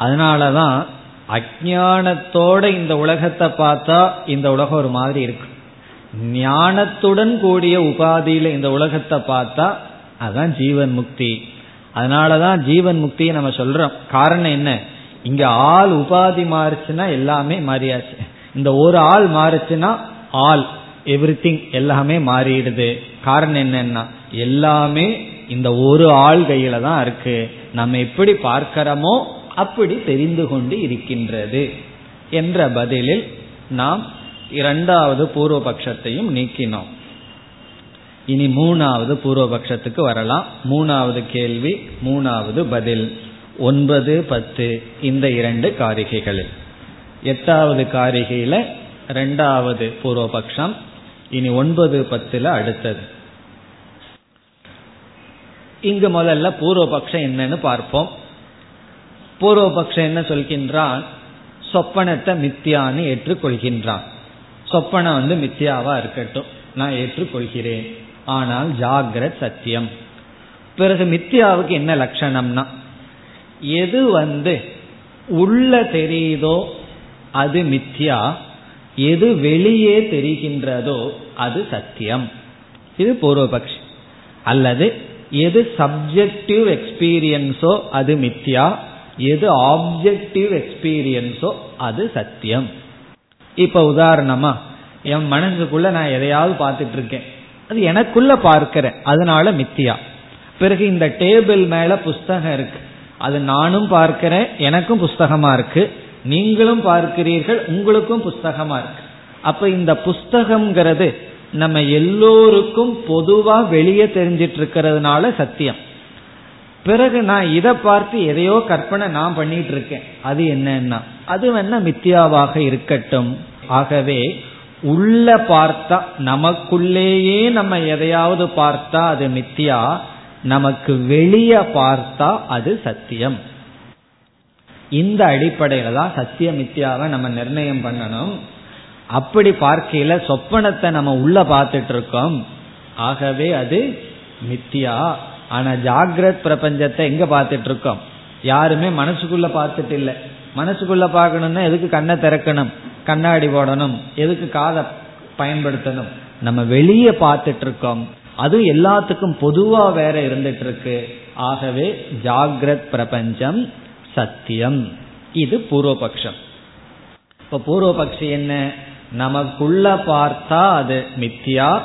Speaker 1: அதனாலதான் அஜானத்தோட இந்த உலகத்தை பார்த்தா இந்த உலகம் ஒரு மாதிரி இருக்கு. ஞானத்துடன் கூடிய உபாதியில இந்த உலகத்தை பார்த்தா அதுதான் ஜீவன் முக்தி. அதனாலதான் ஜீவன் முக்தியை நம்ம சொல்றோம். காரணம் என்ன? இங்க ஆள் உபாதி மாறுச்சுன்னா எல்லாமே மாறியாச்சு. இந்த ஒரு ஆள் மாறுச்சுன்னா ஆல் எவ்ரி திங் எல்லாமே மாறிடுது. காரணம் என்னன்னா எல்லாமே இந்த ஒரு ஆள் கையில தான் இருக்கு. நம்ம எப்படி பார்க்கிறோமோ அப்படி தெரிந்து கொண்டு இருக்கின்றது. என்ற பதிலில் நாம் இரண்டாவது பூர்வபக்ஷத்தையும் நீக்கினோம். இனி மூணாவது பூர்வபக்ஷத்துக்கு வரலாம். மூணாவது கேள்வி மூணாவது பதில். ஒன்பது பத்து இந்த இரண்டு காரிகைகளில். எட்டாவது காரிகையில் ரெண்டாவது பூர்வபக்ஷம் இனி ஒன்பது பத்தில் அடுத்தது. இங்கு முதல்ல பூர்வபக்ஷம் என்னன்னு பார்ப்போம். பூர்வபக்ஷம் என்ன சொல்கின்றான்? சொப்பனத்தை மித்தியான்னு ஏற்றுக்கொள்கின்றான். சொப்பனம் வந்து மித்தியாவா இருக்கட்டும் நான் ஏற்றுக்கொள்கிறேன். ஆனால் ஜாகிரத் சத்தியம். பிறகு மித்தியாவுக்கு என்ன லட்சணம்னா எது வந்து உள்ள தெரியுதோ அது மித்யா எது வெளியே தெரிகின்றதோ அது சத்தியம். இது பூர்வபக்ஷி. அல்லது எது சப்ஜெக்டிவ் எக்ஸ்பீரியன்ஸோ அது மித்யா எது ஆப்ஜெக்டிவ் எக்ஸ்பீரியன்ஸோ அது சத்தியம். இப்ப உதாரணமா என் மனசுக்குள்ள நான் எதையாவது பார்த்துட்டு இருக்கேன் அது எனக்குள்ள பார்க்கிறேன். அதனால மித்தியா பிறகு இந்த டேபிள் மேல புஸ்தகம் இருக்கு. அது நானும் பார்க்கிறேன் எனக்கும் புஸ்தகமா இருக்கு. நீங்களும் பார்க்கிறீர்கள் உங்களுக்கும் புஸ்தகமா இருக்கு. அப்ப இந்த புஸ்தகம்ங்கிறது நம்ம எல்லோருக்கும் பொதுவா வெளியே தெரிஞ்சிட்டு இருக்கிறதுனால சத்தியம். பிறகு நான் இதை பார்த்து எதையோ கற்பனை நான் பண்ணிட்டு இருக்கேன் அது என்னன்னா அது வேணா மித்தியாவாக இருக்கட்டும். ஆகவே உள்ள பார்த்தா நமக்குள்ளேயே நம்ம எதையாவது பார்த்தா அது மித்தியா நமக்கு வெளியே பார்த்தா அது சத்தியம். இந்த அடிப்படையில தான் சத்திய மித்தியாவை நம்ம நிர்ணயம் பண்ணணும். அப்படி பார்க்கையில சொப்பனத்தை நம்ம உள்ள பார்த்துட்டு இருக்கோம் ஆகவே அது மித்தியா ஆனா ஜாகிரத் பிரபஞ்சத்தை எங்க பார்த்துட்டு இருக்கோம் யாருமே மனசுக்குள்ள பார்த்துட்டு இல்லை மனசுக்குள்ள பார்க்கணும்னா எதுக்கு கண்ணை திறக்கணும்? கண்ணாடி போடணும். எதுக்கு காதை பயன்படுத்தணும்? நம்ம வெளியே பார்த்துட்டு இருக்கோம் அது எல்லாத்துக்கும் பொதுவா வேற இருந்துட்டு இருக்கு ஆகவே ஜாகிரத் பிரபஞ்சம் சத்தியம். இது பூர்வபக்ஷம். இப்ப பூர்வபக்ஷி என்ன? நமக்குள்ள பார்த்தா அது மித்தியா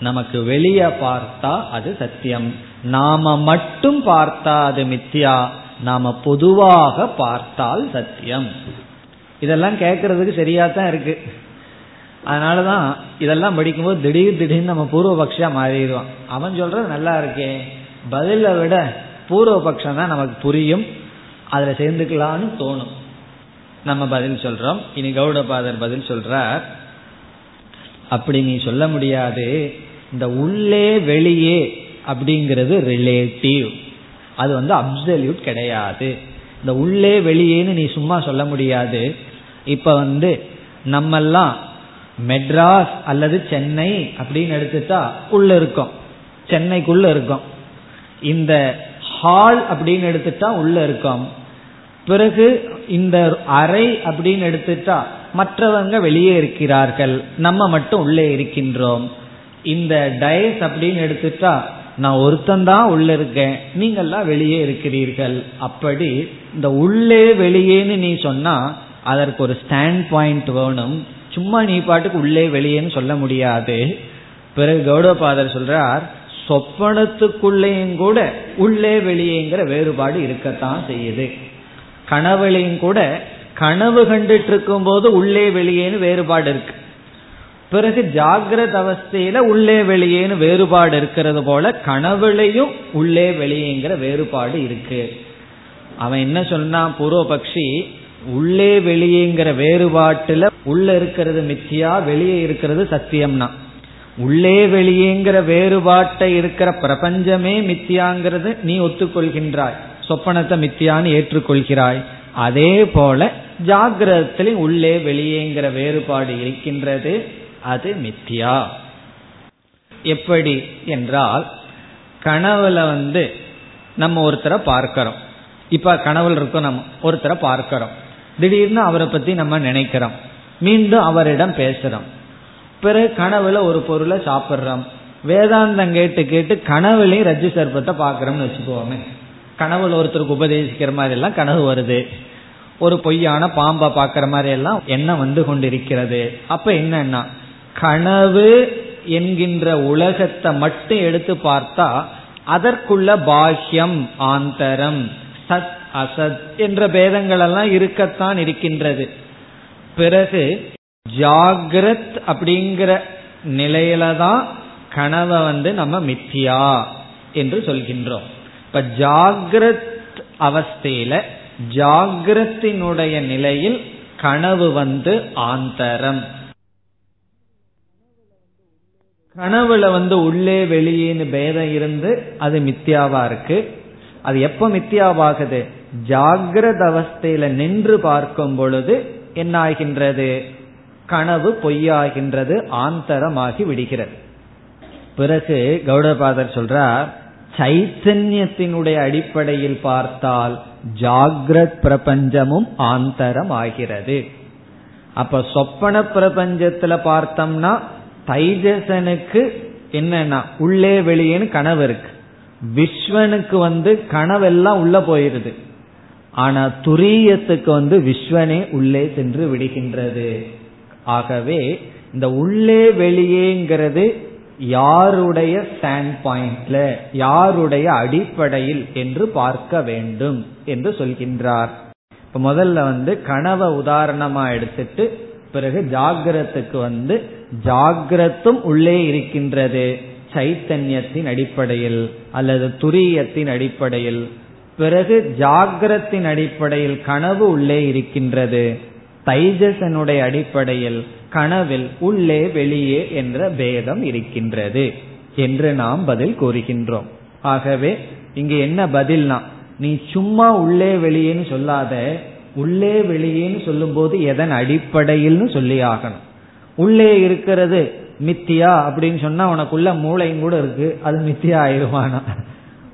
Speaker 1: நமக்கு வெளியே பார்த்தா அது சத்தியம். நாம மட்டும் பார்த்தா அது மித்தியா நாம பொதுவாக பார்த்தால் சத்தியம். இதெல்லாம் கேட்கறதுக்கு சரியா தான் இருக்கு. அதனாலதான் இதெல்லாம் படிக்கும்போது திடீர் திடீர்னு நம்ம பூர்வபக்ஷா மாறிடுவான். அவன் சொல்றது நல்லா இருக்கே. பதில விட பூர்வபக்ஷம் தான் நமக்கு புரியும். அதுல சேர்ந்துக்கலாம்னு தோணும். நம்ம பதில் சொல்றோம். இனி கௌடபாதர் பதில் சொல்றார். அப்படி நீ சொல்ல முடியாது. இந்த உள்ளே வெளியே அப்படிங்கிறது ரிலேட்டிவ் அது வந்து அப்சல்யூட் கிடையாது. இந்த உள்ளே வெளியேன்னு நீ சும்மா சொல்ல முடியாது. இப்ப வந்து நம்மெல்லாம் மெட்ராஸ் அல்லது சென்னை அப்படின்னு எடுத்துட்டா உள்ள இருக்கோம். சென்னைக்குள்ள இருக்கும். இந்த ஹால் அப்படின்னு எடுத்துட்டா உள்ள இருக்கும். பிறகு இந்த அறை அப்படின்னு எடுத்துட்டா மற்றவங்க வெளியே இருக்கிறார்கள். நம்ம மட்டும் உள்ளே இருக்கின்றோம். இந்த டயஸ் அப்படின்னு எடுத்துட்டா நான் ஒருத்தந்தான் உள்ள இருக்கேன். நீங்கள்லாம் வெளியே இருக்கிறீர்கள். அப்படி இந்த உள்ளே வெளியேன்னு நீ சொன்னா அதற்கு ஒரு ஸ்டாண்ட் பாயிண்ட் வேணும். சும்மா நீ பாட்டுக்கு உள்ளே வெளியேன்னு சொல்ல முடியாது. பிறகு கௌடபாதர் சொல்றார் சொப்பனத்துக்குள்ளேயும் கூட உள்ளே வெளியேங்கிற வேறுபாடு இருக்கத்தான் செய்யுது. கனவுலையும் கூட கனவு கண்டுட்டு இருக்கும் போது உள்ளே வெளியேன்னு வேறுபாடு இருக்கு. பிறகு ஜாகிரத அவஸ்தையில உள்ளே வெளியேன்னு வேறுபாடு இருக்கிறது போல கனவுலையும் உள்ளே வெளியேங்கிற வேறுபாடு இருக்கு. அவன் என்ன சொன்னா பூர்வபக்ஷி உள்ளே வெளியேங்கிற வேறுபாட்டுல உள்ள இருக்கிறது மித்தியா வெளியே இருக்கிறது சத்தியம்னா. உள்ளே வெளியேங்கிற வேறுபாட்டை இருக்கிற பிரபஞ்சமே மித்தியாங்கிறது நீ ஒத்துக்கொள்கின்றாய். சொப்பனத்தை மித்தியான்னு ஏற்றுக்கொள்கிறாய். அதே போல ஜாகிரத்திலும் உள்ளே வெளியேங்கிற வேறுபாடு இருக்கின்றது அது மித்தியா. எப்படி என்றால் கனவுல வந்து நம்ம ஒருத்தரை பார்க்கிறோம். இப்ப கனவுல இருக்கோம் நம்ம ஒருத்தரை பார்க்கிறோம். திடீர்னு அவரை பத்தி நம்ம நினைக்கிறோம். மீண்டும் அவரிடம் பேசுறோம். பிறகு கனவுல ஒரு பொருளை சாப்பிட்றோம். வேதாந்தம் கேட்டு கேட்டு கனவுலையும் ரஜ்ஜு சர்ப்பத்தை பாக்கிறோம்னு வச்சுக்கோமே. கனவுல ஒருத்தருக்கு உபதேசிக்கிற மாதிரி எல்லாம் கனவு வருது. ஒரு பொய்யான பாம்பை பாக்கிற மாதிரி எல்லாம் எண்ணம் வந்து கொண்டிருக்கிறது. அப்ப என்னன்னா கனவு என்கின்ற உலகத்தை மட்டும் எடுத்து பார்த்தா அதற்குள்ள பாஹ்யம் ஆந்தரம் சத் அசத் என்ற பேதங்கள் எல்லாம் இருக்கத்தான் இருக்கின்றது. பிறகு ஜாகிரத் அப்படிங்கிற நிலையில தான் கனவை வந்து நம்ம மித்தியா என்று சொல்கின்றோம். இப்ப ஜாகிரத் அவஸ்தையில ஜாகிரத்தினுடைய நிலையில் கனவு வந்து ஆந்தரம். கனவுல வந்து உள்ளே வெளியேன்னு பேதம் இருந்து அது மித்தியாவா இருக்கு? அது எப்ப மித்தியாவாகுது? ஜாகிரத அவஸ்தையில நின்று பார்க்கும் பொழுது என்ன ஆகின்றது கனவு பொய்யாகின்றது ஆந்தரமாகி விடுகிறது. பிறகு கௌடபாதர் சொல்றார் சைத்தன்யத்தினுடைய அடிப்படையில் பார்த்தால் ஜாகிரத் பிரபஞ்சமும் ஆந்தரம் ஆகிறது அப்ப சொப்பன பிரபஞ்சத்துல பார்த்தோம்னா தைஜசனுக்கு என்னன்னா உள்ளே வெளியேன்னு கனவு இருக்கு. விஸ்வனுக்கு வந்து கனவெல்லாம் உள்ள போயிருது. ஆனா துரியத்துக்கு வந்து விஸ்வனே உள்ளே சென்று விடுகின்றது. ஆகவே இந்த உள்ளே வெளியேங்கிறது யாருடைய ஸ்டாண்ட் பாயிண்ட்ல யாருடைய அடிப்படையில் என்று பார்க்க வேண்டும் என்று சொல்கின்றார். இப்ப முதல்ல வந்து கனவை உதாரணமா எடுத்துட்டு பிறகு ஜாகிரத்துக்கு வந்து ஜாகிரத்தும் உள்ளே இருக்கின்றது. சைத்தன்யத்தின் அடிப்படையில் அல்லது துரியத்தின் அடிப்படையில் பிறகு ஜாகிரத்தின் அடிப்படையில் கனவு உள்ளே இருக்கின்றது. தைஜசனுடைய அடிப்படையில் கனவில் உள்ளே வெளியே என்ற பேதம் இருக்கின்றது என்று நாம் பதில் கூறுகின்றோம். ஆகவே இங்கு என்ன பதில்னா நீ சும்மா உள்ளே வெளியேன்னு சொல்லாத உள்ளே வெளியேன்னு சொல்லும்போது எதன் அடிப்படையில்னு சொல்லி ஆகணும். உள்ளே இருக்கிறது மித்தியா அப்படின்னு சொன்னா உனக்குள்ள மூளையும் கூட இருக்கு. அது மித்தியா ஆயிடுவானா?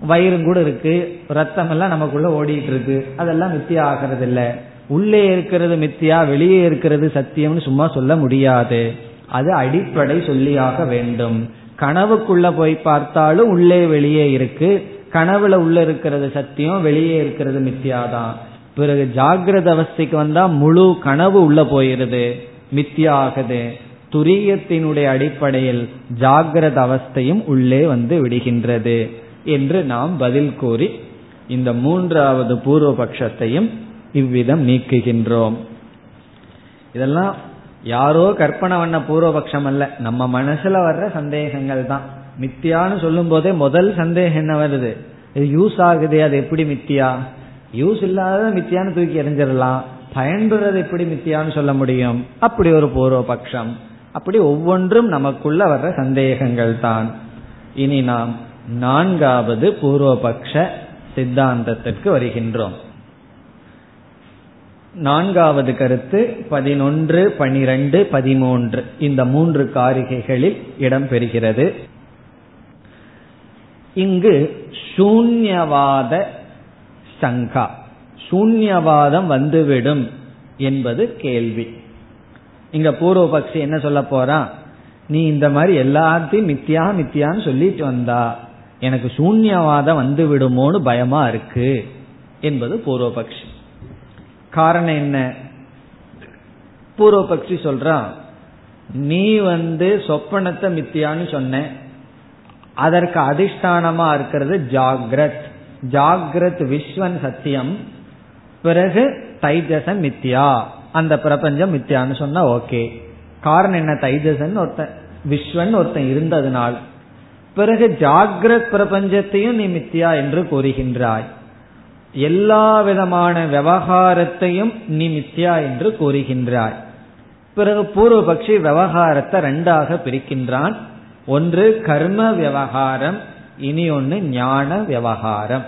Speaker 1: வயிறும் கூட இருக்கு. ரத்தம் எல்லாம் நமக்குள்ள ஓடிட்டு இருக்கு. அதெல்லாம் மித்தியா ஆகிறது இல்ல. உள்ளே இருக்கிறது மித்தியா வெளியே இருக்கிறது சத்தியம்னு சும்மா சொல்ல முடியாது. அது அடிப்படை சொல்லியாக வேண்டும். கனவுக்குள்ள போய் பார்த்தாலும் உள்ளே வெளியே இருக்கு. கனவுல உள்ள இருக்கிறது சத்தியம் வெளியே இருக்கிறது மித்தியாதான். பிறகு ஜாகிரத அவஸ்தைக்கு வந்தா முழு கனவு உள்ள போயிருது. மித்தியா ஆகுது. துரியத்தினுடைய அடிப்படையில் ஜாகிரத அவஸ்தையும் உள்ளே வந்து விடுகின்றது என்று நாம் பதில் கூறி இந்த மூன்றாவது பூர்வ பட்சத்தையும் இவ்விதம் நீக்குகின்றோம். இதெல்லாம் யாரோ கற்பனை பண்ண பூர்வபக்ஷம் அல்ல. நம்ம மனசுல வர்ற சந்தேகங்கள் தான். மித்தியான்னு சொல்லும் போதே முதல் சந்தேகம் என்ன வருது? இது யூஸ் ஆகுதே அது எப்படி மித்தியா? யூஸ் இல்லாத மித்தியான்னு தூக்கி எறிஞ்சிடலாம். பயன்படுறது எப்படி மித்தியான்னு சொல்ல முடியும்? அப்படி ஒரு பூர்வபக்ஷம். அப்படி ஒவ்வொன்றும் நமக்குள்ள வர்ற சந்தேகங்கள் தான் இனி நாம் நான்காவது பூர்வபக்ஷ சித்தாந்தத்திற்கு வருகின்றோம். நான்காவது கருத்து பதினொன்று பனிரெண்டு பதிமூன்று. இந்த மூன்று காரிகைகளில் இடம்பெறுகிறது இங்கு சூன்யவாத சங்கா சூன்யவாதம் வந்துவிடும் என்பது கேள்வி. இங்க பூர்வபக்ஷி என்ன சொல்ல போறான் நீ இந்த மாதிரி எல்லாத்தையும் மித்தியா மித்தியான்னு சொல்லிட்டு வந்தா எனக்கு சூன்யவாதம் வந்து விடுமோன்னு பயமா இருக்கு என்பது பூர்வபக்ஷி காரணம் என்ன? பூர்வபக்ஷி சொல்றான் நீ வந்து சொப்பனத்தை மித்தியான்னு சொன்ன அதற்கு அதிஷ்டானமா இருக்கிறது ஜாகிரத். ஜாகிரத் விஸ்வன் சத்தியம் பிறகு தைஜச மித்யா அந்த பிரபஞ்சம் மித்தியான்னு சொன்னா ஓகே. காரணம் என்ன? தைஜசன் ஒருத்தன் விஸ்வன் ஒருத்தன் இருந்ததுனால். பிறகு ஜாகிரத் பிரபஞ்சத்தையும் நீ மித்தியா என்று கூறுகின்றாய். எல்லா விதமான விவகாரத்தையும் நீ மித்தியா என்று கூறுகின்றாய். பிறகு பூர்வபக்ஷி விவகாரத்தை ரெண்டாக பிரிக்கின்றான். ஒன்று கர்ம விவகாரம் இனி ஒன்று ஞான விவகாரம்.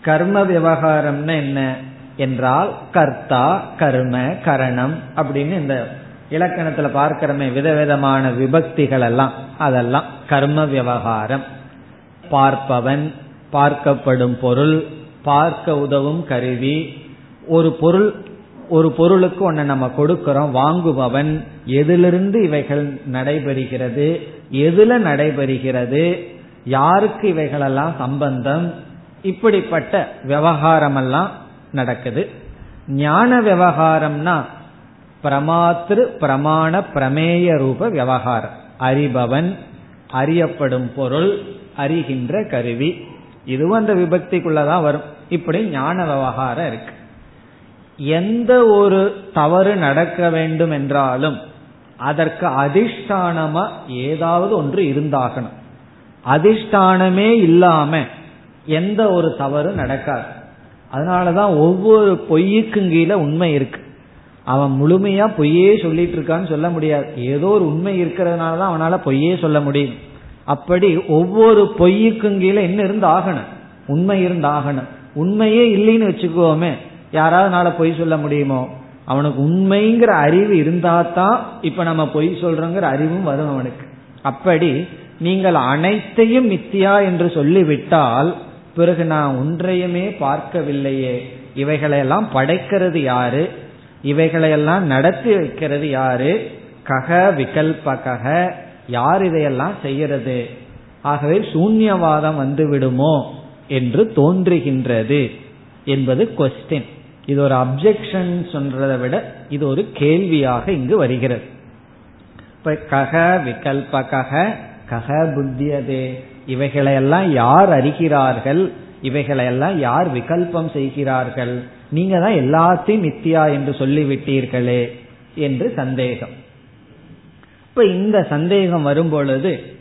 Speaker 1: கர்ம விவகாரம்னா என்ன? என்றால் கர்த்தா கர்ம கரணம் அப்படின்னு இந்த இலக்கணத்துல பார்க்கிறமே விதவிதமான விபக்திகள் எல்லாம் அதெல்லாம் கர்ம விவகாரம். பார்ப்பவன் பார்க்கப்படும் பொருள் பார்க்க உதவும் கருவி. ஒரு பொருள் ஒரு பொருளுக்கு ஒன்ன நம்ம கொடுக்கிறோம் வாங்குபவன் எதிலிருந்து இவைகள் நடைபெறுகிறது எதுல நடைபெறுகிறது யாருக்கு இவைகளெல்லாம் சம்பந்தம் இப்படிப்பட்ட விவகாரம் எல்லாம் நடக்குது. ஞான விவகாரம்னா பிரமாத்திரு பிரமாண பிரமேய ரூப விவகாரம். அறிபவன் அறியப்படும் பொருள் அறிகின்ற கருவி. இதுவும் அந்த விபக்திக்குள்ளதான் வரும். இப்படி ஞான விவகாரம் இருக்கு. எந்த ஒரு தவறு நடக்க வேண்டும் என்றாலும் அதற்கு அதிஷ்டானமா ஏதாவது ஒன்று இருந்தாகணும். அதிஷ்டானமே இல்லாம எந்த ஒரு தவறு நடக்காது. அதனாலதான் ஒவ்வொரு பொய்யுக்கும் கீழே உண்மை இருக்கு. அவன் முழுமையா பொய்யே சொல்லிட்டு இருக்கான்னு சொல்ல முடியாது. ஏதோ ஒரு உண்மை இருக்கிறதுனால தான் அவனால பொய்யே சொல்ல முடியும். அப்படி ஒவ்வொரு பொய்யுக்கும் கீழே என்ன இருந்து ஆகணும்? உண்மை இருந்து ஆகணும். உண்மையே இல்லைன்னு வச்சுக்கோமே யாராவது பொய் சொல்ல முடியுமோ? அவனுக்கு உண்மைங்கிற அறிவு இருந்தா தான் இப்ப நம்ம பொய் சொல்றோங்கிற அறிவும் வரும் அவனுக்கு. அப்படி நீங்கள் அனைத்தையும் மித்தியா என்று சொல்லிவிட்டால் பிறகு நான் ஒன்றையுமே பார்க்கவில்லையே. இவைகளையெல்லாம் படைக்கிறது யாரு? இவைகளையெல்லாம் நடத்தி வைக்கிறது யாரு? கக விகல்பக யார் இதையெல்லாம் செய்யறது ஆகவே சூன்யவாதம் வந்து விடுமோ என்று தோன்றுகின்றது என்பது கொஸ்டின் இது ஒரு அப்செக்ஷன் சொல்றதை விட இது ஒரு கேள்வியாக இங்கு வருகிறது. இப்ப கக விகல்பக கக புத்தியதே. இவைகளையெல்லாம் யார் அறிகிறார்கள்? இவைகளையெல்லாம் யார் விகல்பம் செய்கிறார்கள்? நீங்க தான் எல்லாத்தையும் மித்தியா என்று சொல்லிவிட்டீர்களே என்று சந்தேகம். இப்ப இந்த சந்தேகம் வரும் பொழுது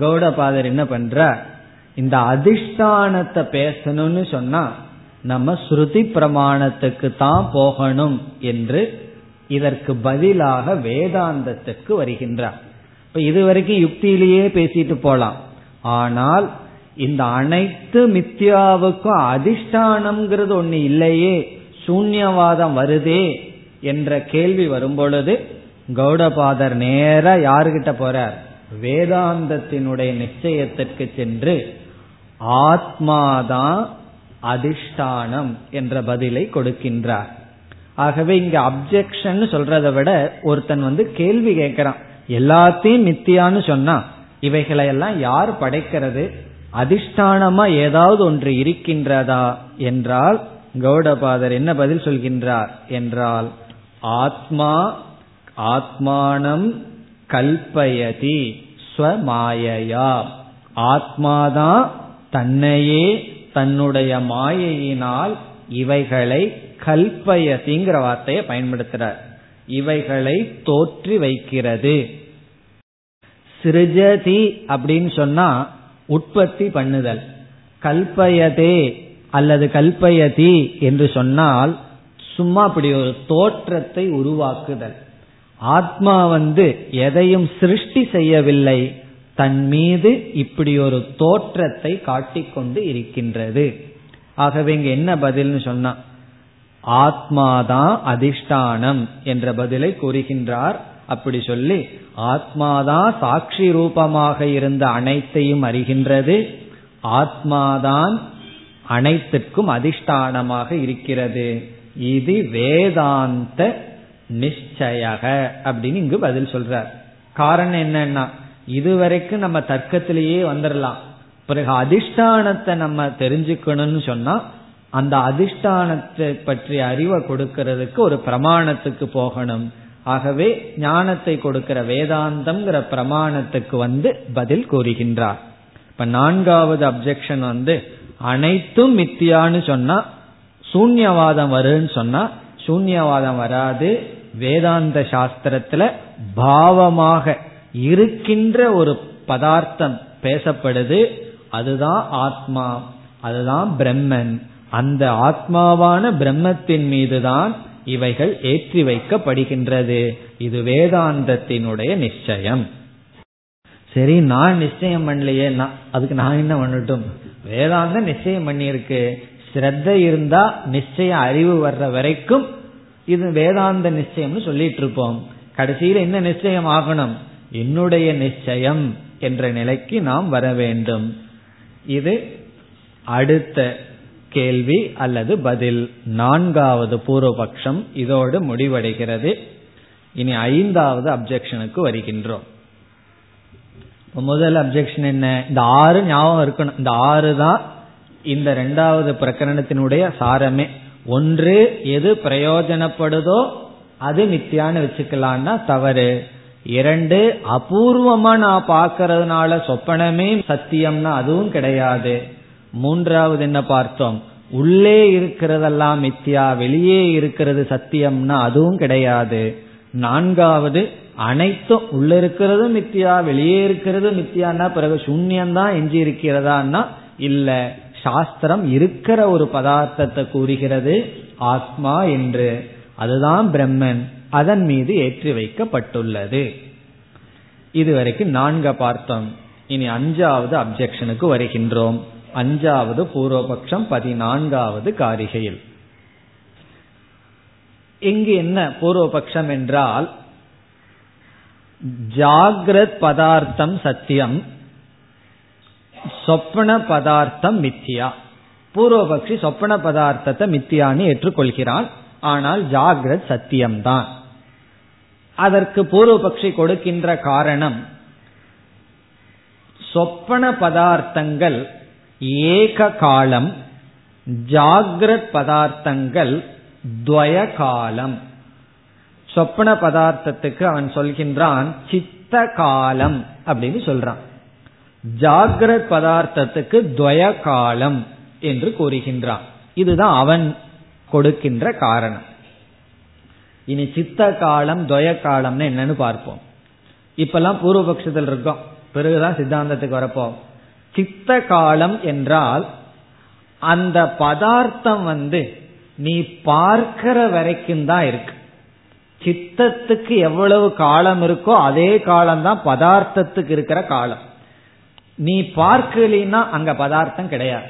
Speaker 1: கௌடபாதர் என்ன பண்ற இந்த அதிஷ்டானத்தை பேசணும்னு சொன்னா நம்ம ஸ்ருதி பிரமாணத்துக்கு தான் போகணும் என்று இதற்கு பதிலாக வேதாந்தத்துக்கு வருகின்றார். இப்ப இதுவரைக்கும் யுக்தியிலேயே பேசிட்டு போலாம். ஆனால் இந்த அனைத்து மித்யாவுக்கும் அதிஷ்டானம்ங்கிறது ஒண்ணு இல்லையே சூன்யவாதம் வருதே என்ற கேள்வி வரும்பொழுது கௌடபாதர் நேர யாருகிட்ட போறார்? வேதாந்தத்தினுடைய நிச்சயத்திற்கு சென்று ஆத்மாதான் அதிஷ்டானம் என்ற பதிலை கொடுக்கின்றார். ஆகவே இங்க அப்செக்ஷன் சொல்றதை விட ஒருத்தன் வந்து கேள்வி கேட்கிறான். எல்லாத்தையும் மித்தியான்னு சொன்னா இவைகளையெல்லாம் யார் படைக்கிறது? அதிஷ்டானமா ஏதாவது ஒன்று இருக்கின்றதா? என்றால் கௌடபாதர் என்ன பதில் சொல்கின்றார் என்றால் ஆத்மா ஆத்மானம் கல்பயதி ஸ்வமாயையா. ஆத்மாதான் தன்னையே தன்னுடைய மாயையினால் இவைகளை கல்பயதிங்கிற வார்த்தையை பயன்படுத்துறார். இவைகளை தோற்றி வைக்கிறது. சிருஜதி அப்படின்னு சொன்னா உற்பத்தி பண்ணுதல். கல்பயதே அல்லது கல்பயதி என்று சொன்னால் சும்மா அப்படி ஒரு தோற்றத்தை உருவாக்குதல். ஆத்மா வந்து எதையும் சிருஷ்டி செய்யவில்லை. தன் மீது இப்படி ஒரு தோற்றத்தை காட்டிக்கொண்டு இருக்கின்றது. ஆகவே இங்க என்ன பதில்னு சொன்னா ஆத்மாதான் அதிஷ்டானம் என்ற பதிலை கூறுகின்றார். அப்படி சொல்லி ஆத்மாதான் சாட்சி ரூபமாக இருந்த அனைத்தையும் அறிகின்றது. ஆத்மாதான் அனைத்துக்கும் அதிஷ்டானமாக இருக்கிறது. இது வேதாந்த நிச்சயக அப்படின்னு இங்கு பதில் சொல்றார். காரணம் என்னன்னா இதுவரைக்கும் நம்ம தர்க்கத்திலேயே வந்துடலாம் பிறகு அதிஷ்டானத்தை நம்ம தெரிஞ்சுக்கணும்னு சொன்னா அந்த அதிஷ்டானத்தை பற்றி அறிவை கொடுக்கறதுக்கு ஒரு பிரமாணத்துக்கு போகணும். ஆகவே ஞானத்தை கொடுக்கிற வேதாந்தம்ங்கிற பிரமாணத்துக்கு வந்து பதில் கூறுகின்றார். இப்ப நான்காவது அப்செக்ஷன் வந்து அனைத்தும் மித்தியான்னு சொன்னா சூன்யவாதம் வருன்னு சொன்னா சூன்யவாதம் வராது வேதாந்த சாஸ்திரத்துல பாவமாக இருக்கின்ற ஒரு பதார்த்தம் பேசப்படுது அதுதான் ஆத்மா அதுதான் பிரம்மன். அந்த ஆத்மாவான பிரம்மத்தின் மீதுதான் இவைகள் ஏற்றி வைக்கப்படுகின்றது. இது வேதாந்தத்தினுடைய நிச்சயம். சரி நான் நிச்சயம் பண்ணலையே அதுக்கு நான் என்ன பண்ணட்டும்? வேதாந்தம் நிச்சயம் பண்ணியிருக்கு. ஸ்ரத்த இருந்தா நிச்சயம் அறிவு வர்ற வரைக்கும் இது வேதாந்த நிச்சயம்னு சொல்லிட்டு இருப்போம் கடைசியில் என்ன நிச்சயம் ஆகணும்? என்னுடைய நிச்சயம் என்ற நிலைக்கு நாம் வர வேண்டும். இது அடுத்த கேள்வி அல்லது பதில். நான்காவது பூர்வபக்ஷம் இதோடு முடிவடைகிறது. இனி ஐந்தாவது அப்செக்ஷனுக்கு வருகின்றோம். முதல் அப்செக்ஷன் என்ன? இந்த ஆறு ஞாபகம் இருக்கணும். இந்த ஆறு தான் இந்த ரெண்டாவது பிரகரணத்தினுடைய சாரமே. ஒன்று எது பிரயோஜனப்படுதோ அது மித்தியான்னு வச்சுக்கலான்னா தவறு. இரண்டு அபூர்வமா நான் பார்க்கறதுனால சொப்பனமே சத்தியம்னா அதுவும் கிடையாது. மூன்றாவது என்ன பார்த்தோம்? உள்ளே இருக்கிறதெல்லாம் மித்தியா வெளியே இருக்கிறது சத்தியம்னா அதுவும் கிடையாது. நான்காவது அனைத்தும் உள்ள இருக்கிறது மித்தியா வெளியே இருக்கிறது மித்தியான்னா பிறகு சூன்யம்தான் எஞ்சி இருக்கிறதான்னா இல்ல. சாஸ்திரம் இருக்கிற ஒரு பதார்த்தத்தை கூறுகிறது ஆத்மா என்று. அதுதான் பிரம்மன். அதன் மீது ஏற்றி வைக்கப்பட்டுள்ளது. இதுவரைக்கும் நான்கு பார்த்தோம். இனி அஞ்சாவது அப்செக்ஷனுக்கு வருகின்றோம். அஞ்சாவது பூர்வபக்ஷம் பதினான்காவது காரிகையில். இங்கு என்ன பூர்வபக்ஷம் என்றால் ஜாகிரத் பதார்த்தம் சத்தியம் சொப்பன பதார்த்தம் மித்தியா பூர்வபக்ஷி சொப்பன பதார்த்தத்தை மித்தியான்னு ஏற்றுக்கொள்கிறான் ஆனால் ஜாகிரத் சத்தியம்தான். அதற்கு பூர்வபக்ஷி கொடுக்கின்ற காரணம் சொப்பன பதார்த்தங்கள் ஏக காலம் ஜாகிரத் பதார்த்தங்கள் துவய காலம் சொப்பன பதார்த்தத்துக்கு அவன் சொல்கின்றான் சித்த காலம் அப்படின்னு சொல்றான். ஜாகிரத் பதார்த்தத்துக்கு துவய காலம் என்று கூறுகின்றான். இதுதான் அவன் கொடுக்கின்ற காரணம். இனி சித்த காலம் துவய காலம்னு என்னன்னு பார்ப்போம். இப்பெல்லாம் பூர்வபக்ஷத்தில் இருக்கோம். பிறகுதான் சித்தாந்தத்துக்கு வரப்போம். சித்த காலம் என்றால் அந்த பதார்த்தம் வந்து நீ பார்க்கிற வரைக்கும் தான் இருக்கு. சித்தத்துக்கு எவ்வளவு காலம் இருக்கோ அதே காலம் தான் பதார்த்தத்துக்கு இருக்கிற காலம். நீ பார்க்கலினா அங்க பதார்த்தம் கிடையாது.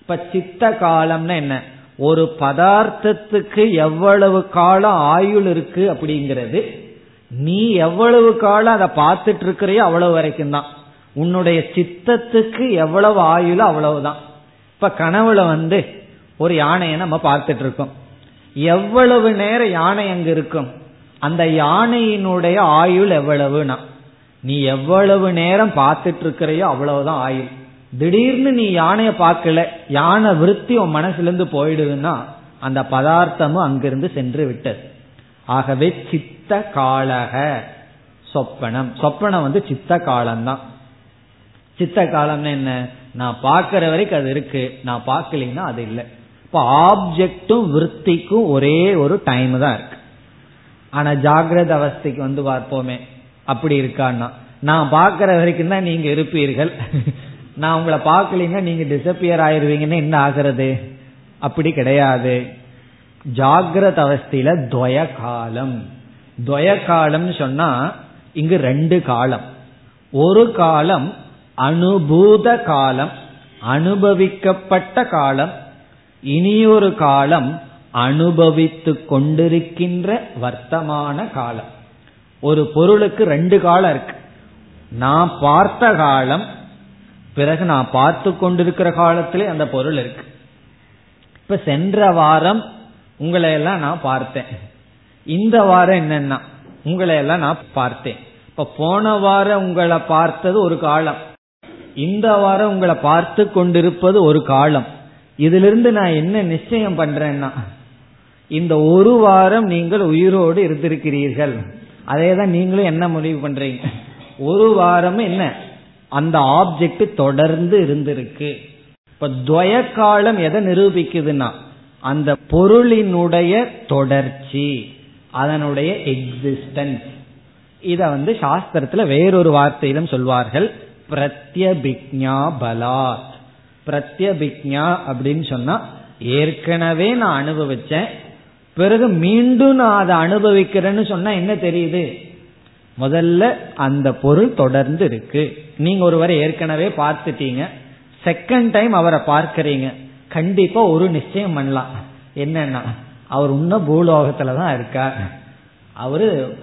Speaker 1: இப்ப சித்த காலம்னா என்ன? ஒரு பதார்த்தத்துக்கு எவ்வளவு காலம் ஆயுள் இருக்கு அப்படிங்கிறது நீ எவ்வளவு காலம் அதை பார்த்துட்டு இருக்கிறையோ அவ்வளவு வரைக்கும் தான். உன்னுடைய சித்தத்துக்கு எவ்வளவு ஆயுள் அவ்வளவுதான். இப்ப கனவுல வந்து ஒரு யானையை நம்ம பார்த்துட்டு இருக்கோம் எவ்வளவு நேரம் யானை அங்க இருக்கும்? அந்த யானையினுடைய ஆயுள் எவ்வளவுனா? நீ எவ்வளவு நேரம் பார்த்துட்டு இருக்கிறையோ அவ்வளவுதான் ஆயுள். திடீர்னு நீ யானைய பார்க்கல யானை விருத்தி உன் மனசுலேருந்து போயிடுதுன்னா அந்த பதார்த்தமும் அங்கிருந்து சென்று விட்டது. ஆகவே சித்த காலக சொப்பனம். சொப்பனம் வந்து சித்த காலம்தான் சித்த காலம்னு என்ன? நான் பார்க்கிற வரைக்கும் அது இருக்கு. நான் பார்க்கலீங்கன்னா அது இல்லை. இப்போ ஆப்ஜெக்டும் விற்பிக்கும் ஒரே ஒரு டைம் தான் இருக்கு. ஆனா ஜாகிரத அவஸ்தைக்கு வந்து பார்ப்போமே. அப்படி இருக்கான்னா. நான் பார்க்கிற வரைக்கும் தான் நீங்க இருப்பீர்கள். <laughs> நான் உங்களை பார்க்கலீங்கன்னா நீங்க டிசப்பியர் ஆயிருவீங்கன்னு என்ன ஆகிறது? அப்படி கிடையாது. ஜாகிரத அவஸ்தையில துவய காலம். துவய காலம்னு சொன்னா இங்கு ரெண்டு காலம். ஒரு காலம் அனுபூத காலம் அனுபவிக்கப்பட்ட காலம் இனியொரு காலம் அனுபவித்து கொண்டிருக்கின்ற வர்த்தமான காலம். ஒரு பொருளுக்கு ரெண்டு காலம் இருக்கு. நான் பார்த்த காலம் பிறகு நான் பார்த்து கொண்டிருக்கிற காலத்திலே அந்த பொருள் இருக்கு. இப்ப சென்ற வாரம் உங்களை எல்லாம் நான் பார்த்தேன். இந்த வாரம் என்னன்னா உங்களை எல்லாம் நான் பார்த்தேன். இப்ப போன வாரம் உங்களை பார்த்தது ஒரு காலம். இந்த வாரம் உங்களை பார்த்து கொண்டிருப்பது ஒரு காலம். இதிலிருந்து நான் என்ன நிச்சயம் பண்றேன்னா இந்த ஒரு வாரம் நீங்கள் உயிரோடு இருந்திருக்கிறீர்கள். அதே தான் நீங்களும் என்ன முடிவு பண்றீங்க? ஒரு வாரம் என்ன? அந்த ஆப்ஜெக்ட் தொடர்ந்து இருந்திருக்கு. இப்ப துவய காலம் எதை நிரூபிக்குதுன்னா அந்த பொருளினுடைய தொடர்ச்சி அதனுடைய எக்ஸிஸ்டன்ஸ் இத வந்து சாஸ்திரத்துல வேறொரு வார்த்தையிலும் சொல்வார்கள். பிரத்யபிக்ஞா பலாத். பிரத்யபிக்ஞா அப்படின்னு சொன்னா ஏற்கனவே நான் அனுபவிச்சேன் பிறகு மீண்டும் நான் அதை அனுபவிக்கிறேன்னு சொன்னா என்ன தெரியுது? முதல்ல அந்த பொருள் தொடர்ந்து இருக்கு. நீங்க ஒருவரை ஏற்கனவே பார்த்துட்டீங்க. செகண்ட் டைம் அவரை பார்க்கறீங்க. கண்டிப்பா ஒரு நிச்சயம் பண்ணலாம். என்னன்னா அவர் இன்னும் பூலோகத்துல தான் இருக்கார். அவரு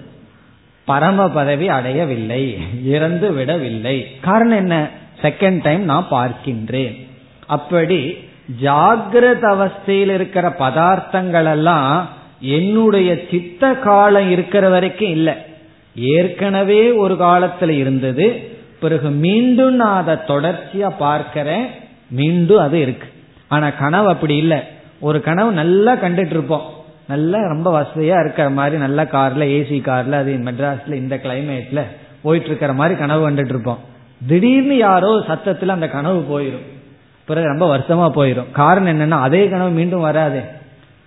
Speaker 1: பரம பதவி அடையவில்லை இறந்து விடவில்லை. காரணம் என்ன? செகண்ட் டைம் நான் பார்க்கின்றேன். அப்படி ஜாகிரத அவஸ்தையில் இருக்கிற பதார்த்தங்கள் எல்லாம் என்னுடைய சித்த காலம் இருக்கிற வரைக்கும் இல்லை. ஏற்கனவே ஒரு காலத்துல இருந்தது. பிறகு மீண்டும் நான் அதை தொடர்ச்சியா பார்க்கிறேன். மீண்டும் அது இருக்கு. ஆனா கனவு அப்படி இல்லை. ஒரு கனவு நல்லா கண்டுட்டு இருப்போம். நல்லா ரொம்ப வசதியா இருக்கிற மாதிரி நல்ல கார்ல ஏசி கார்ல அது மெட்ராஸ்ல இந்த கிளைமேட்ல போயிட்டு இருக்கிற மாதிரி கனவு கண்டுட்டு இருப்போம். திடீர்னு யாரோ சத்தத்துல அந்த கனவு போயிடும் பிறகு ரொம்ப வருஷமா போயிடும் காரணம் என்னன்னா அதே கனவு மீண்டும் வராதே.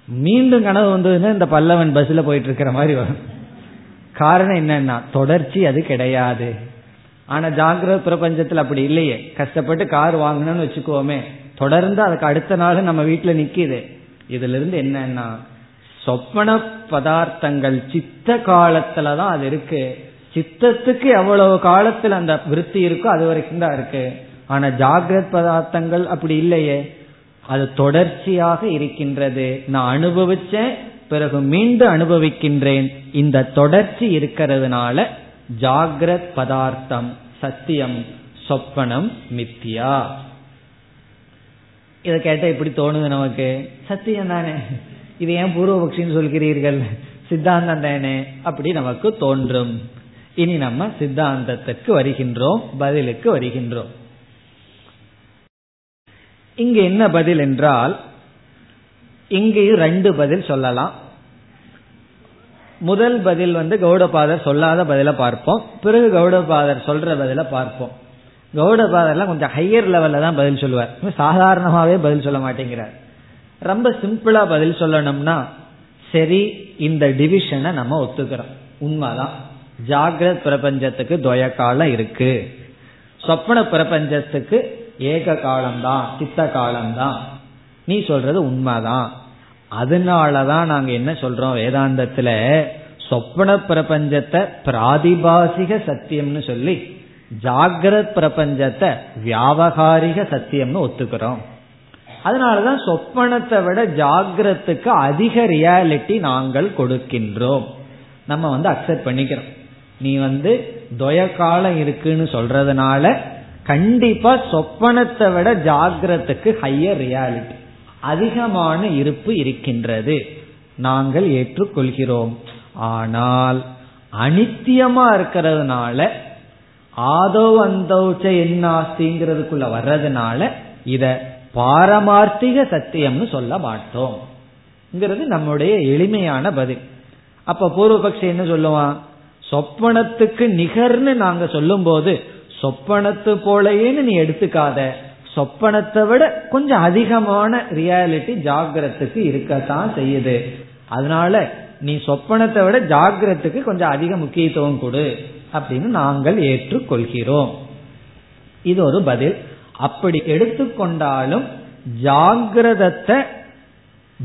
Speaker 1: மீண்டும் கனவு வந்ததுன்னா இந்த பல்லவன் பஸ்ல போயிட்டு இருக்கிற மாதிரி வரும். காரணம் என்னன்னா தொடர்ச்சி அது கிடையாது. ஆனா ஜாகிரத பிரபஞ்சத்துல அப்படி இல்லையே. கஷ்டப்பட்டு கார் வாங்கணும்னு வச்சுக்கோமே. தொடர்ந்து அதுக்கு அடுத்த நாள் நம்ம வீட்டுல நிக்கிது. இதுல இருந்து என்னன்னா சொப்பன பதார்த்தங்கள் சித்த காலத்துலதான் அது இருக்கு. சித்தத்துக்கு எவ்வளவு காலத்துல அந்த விருத்தி இருக்கோ அது வரைக்கும் தான் இருக்கு. ஆனா ஜாகிரத் பதார்த்தங்கள் அப்படி இல்லையே. அது தொடர்ச்சியாக இருக்கின்றது. நான் அனுபவிச்சேன் பிறகு மீண்டும் அனுபவிக்கின்றேன். இந்த தொடர்ச்சி இருக்கிறதுனால ஜாகிரத் பதார்த்தம் சத்தியம் சொப்பனம் மித்தியா. இதை கேட்ட எப்படி தோணுது நமக்கு. சத்தியம் தானே. இது ஏன் பூர்வபக்ஷின்னு சொல்கிறீர்கள்? சித்தாந்தம் தானே. அப்படி நமக்கு தோன்றும். இனி நம்ம சித்தாந்தத்துக்கு வருகின்றோம் பதிலுக்கு வருகின்றோம். இங்கு என்ன பதில் என்றால் இங்கேயும் ரெண்டு பதில் சொல்லலாம். முதல் பதில் வந்து கௌடபாதர் சொல்லாத பதில பார்ப்போம். பிறகு கௌடபாதர் சொல்ற பதில பார்ப்போம். கௌடபாதர்லாம் கொஞ்சம் ஹையர் லெவல்ல தான் பதில் சொல்லுவார். சாதாரணமாவே பதில் சொல்ல மாட்டேங்கிறார். ரொம்ப சிம்பிளா பதில் சொல்லணும்னா சரி இந்த டிவிஷனை நம்ம ஒத்துக்கிறோம். உண்மைதான். ஜாகிரத் பிரபஞ்சத்துக்கு துவய காலம் இருக்கு. சொப்பன பிரபஞ்சத்துக்கு ஏக காலம்தான் சித்த காலம்தான். நீ சொல்றது உண்மைதான். அதனாலதான் நாங்க என்ன சொல்றோம் வேதாந்தத்துல? சொப்பன பிரபஞ்சத்தை பிராதிபாசிக சத்தியம்னு சொல்லி ஜாகிரத் பிரபஞ்சத்தை வியாபகாரிக சத்தியம்னு ஒத்துக்கிறோம். அதனாலதான் சொப்பனத்தை விட ஜாகிரத்துக்கு அதிக ரியாலிட்டி நாங்கள் கொடுக்கின்றோம். நம்ம வந்து அக்செப்ட் பண்ணிக்கிறோம். நீ வந்து துவய காலம் இருக்குன்னு சொல்றதுனால கண்டிப்பா சொப்பனத்தை விட ஜாகிரத்துக்கு ஹையர் ரியாலிட்டி அதிகமான இருப்பு இருக்கின்றது. நாங்கள் ஏற்றுக்கொள்கிறோம். ஆனால் அனித்தியமா இருக்கிறதுனால ஆதோ அந்தௌச்ச என்னாஸ்திங்கிறதுக்குள்ள வர்றதுனால இத பாரமார்த்திக சத்தியம்னு சொல்ல மாட்டோம். நம்முடைய எளிமையான பதில். அப்ப பூர்வபக்ஷி என்ன சொல்லுவான்? சொப்பனத்துக்கு நிகர்னு நாங்க சொல்லும் போது சொப்பனத்து போலயேன்னு நீ எடுத்துக்காத. சொப்பனத்தை விட கொஞ்சம் அதிகமான ரியாலிட்டி ஜாகிரத்துக்கு இருக்கத்தான் செய்யுது. அதனால நீ சொப்பனத்தை விட ஜாகிரத்துக்கு கொஞ்சம் அதிக முக்கியத்துவம் கொடு அப்படின்னு நாங்கள் ஏற்றுக்கொள்கிறோம். இது ஒரு பதில். அப்படி எடுத்துக்கொண்டாலும் ஜாகிரதத்தை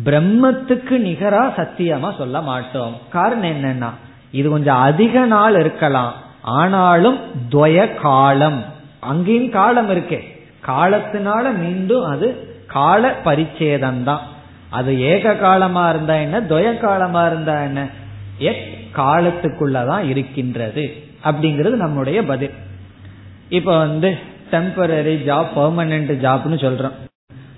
Speaker 1: பிரம்மத்துக்கு நிகரா சத்தியமா சொல்ல மாட்டோம். காரணம் என்னன்னா இது கொஞ்சம் அதிக நாள் இருக்கலாம். ஆனாலும் துவய காலம். அங்கேயும் காலம் இருக்கே. காலத்தினால மீண்டும் அது கால பரிச்சேதம் தான் அது ஏக காலமா இருந்தா என்ன துவய காலமா இருந்தா என்ன? எட் காலத்துக்குள்ளதான் இருக்கின்றது. அப்படிங்கிறது நம்முடைய பதில். இப்ப வந்து டெம்பரரி ஜாப் பர்மனன்ட் ஜாப்னு சொல்றோம்.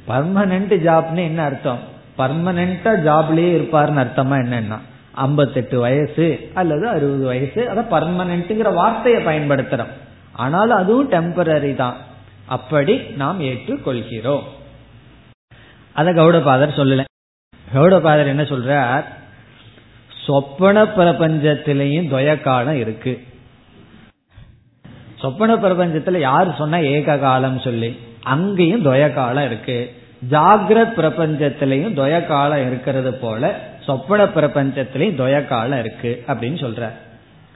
Speaker 1: பர்மனன்ட் ஜாப்னு என்ன அர்த்தம்? பர்மனண்டா ஜாப்லயே இருப்பாருன்னு அர்த்தமா என்னன்னா ஐம்பத்தெட்டு வயசு அல்லது அறுபது வயசு அத பர்மனன்ட்ங்கிற வார்த்தையை பயன்படுத்துறோம். ஆனாலும் அதுவும் டெம்பரரி தான். அப்படி நாம் ஏற்றுக்கொள்கிறோம். அத கௌடபாதர் சொல்லல. கௌடபாதர் என்ன சொல்றார்? சொப்பன பிரபஞ்சத்திலையும் துவய காலம் இருக்கு. சொப்பன பிரபஞ்சத்துல யாரு சொன்னா ஏக காலம் சொல்லி அங்கேயும் துவய காலம் இருக்கு. ஜாகிரத் பிரபஞ்சத்திலையும் துவய காலம் இருக்கிறது போல சொப்பன பிரபஞ்சத்திலையும் துவய காலம் இருக்கு அப்படின்னு சொல்ற.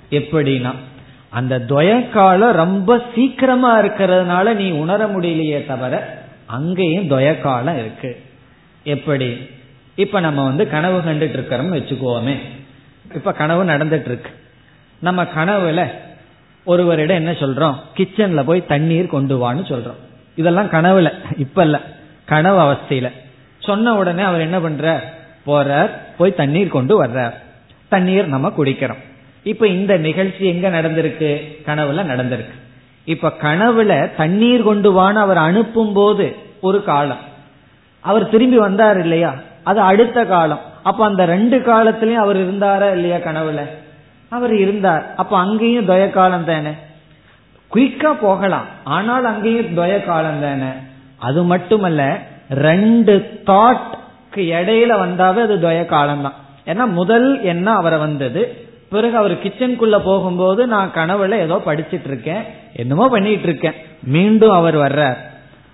Speaker 1: எப்படின்னா அந்த துவய காலம் ரொம்ப சீக்கிரமா இருக்கிறதுனால நீ உணர முடியலையே தவிர அங்கேயும் துவய காலம் இருக்கு. எப்படி? இப்ப நம்ம வந்து கனவு கண்டுட்டு இருக்கிறோம்னு வச்சுக்கோமே. இப்ப கனவு நடந்துட்டு இருக்கு. நம்ம கனவுல ஒருவரிடம் என்ன சொல்றோம்? கிச்சன்ல போய் தண்ணீர் கொண்டு வான்னு சொல்றோம். இதெல்லாம் கனவுல இப்ப இல்ல கனவு அவஸ்தையில. சொன்ன உடனே அவர் என்ன பண்றார்? போறார் போய் தண்ணீர் கொண்டு வர்றார். தண்ணீர் நம்ம குடிக்கிறோம். இப்ப இந்த நிகழ்ச்சி எங்க நடந்திருக்கு? கனவுல நடந்திருக்கு. இப்ப கனவுல தண்ணீர் கொண்டு வான்னு அவர் அனுப்பும் போது ஒரு காலம். அவர் திரும்பி வந்தார் இல்லையா? அது அடுத்த காலம். அப்ப அந்த ரெண்டு காலத்திலயும் அவர் இருந்தாரா இல்லையா கனவுல? அவர் இருந்தார். அப்ப அங்கேயும் துய காலம் தானே குயிக்கா போகலாம். ஆனால் அங்கேயும் துய காலம் தானே? அது மட்டுமல்ல ரெண்டு தாட் இடையில வந்தாவே அது துயகாலம் தான். ஏன்னா முதல் எண்ணம் அவரை வந்தது. பிறகு அவர் கிச்சனுக்குள்ள போகும்போது நான் கனவுல ஏதோ படிச்சிட்டு இருக்கேன். என்னமோ பண்ணிட்டு இருக்கேன். மீண்டும் அவர் வர்றார்.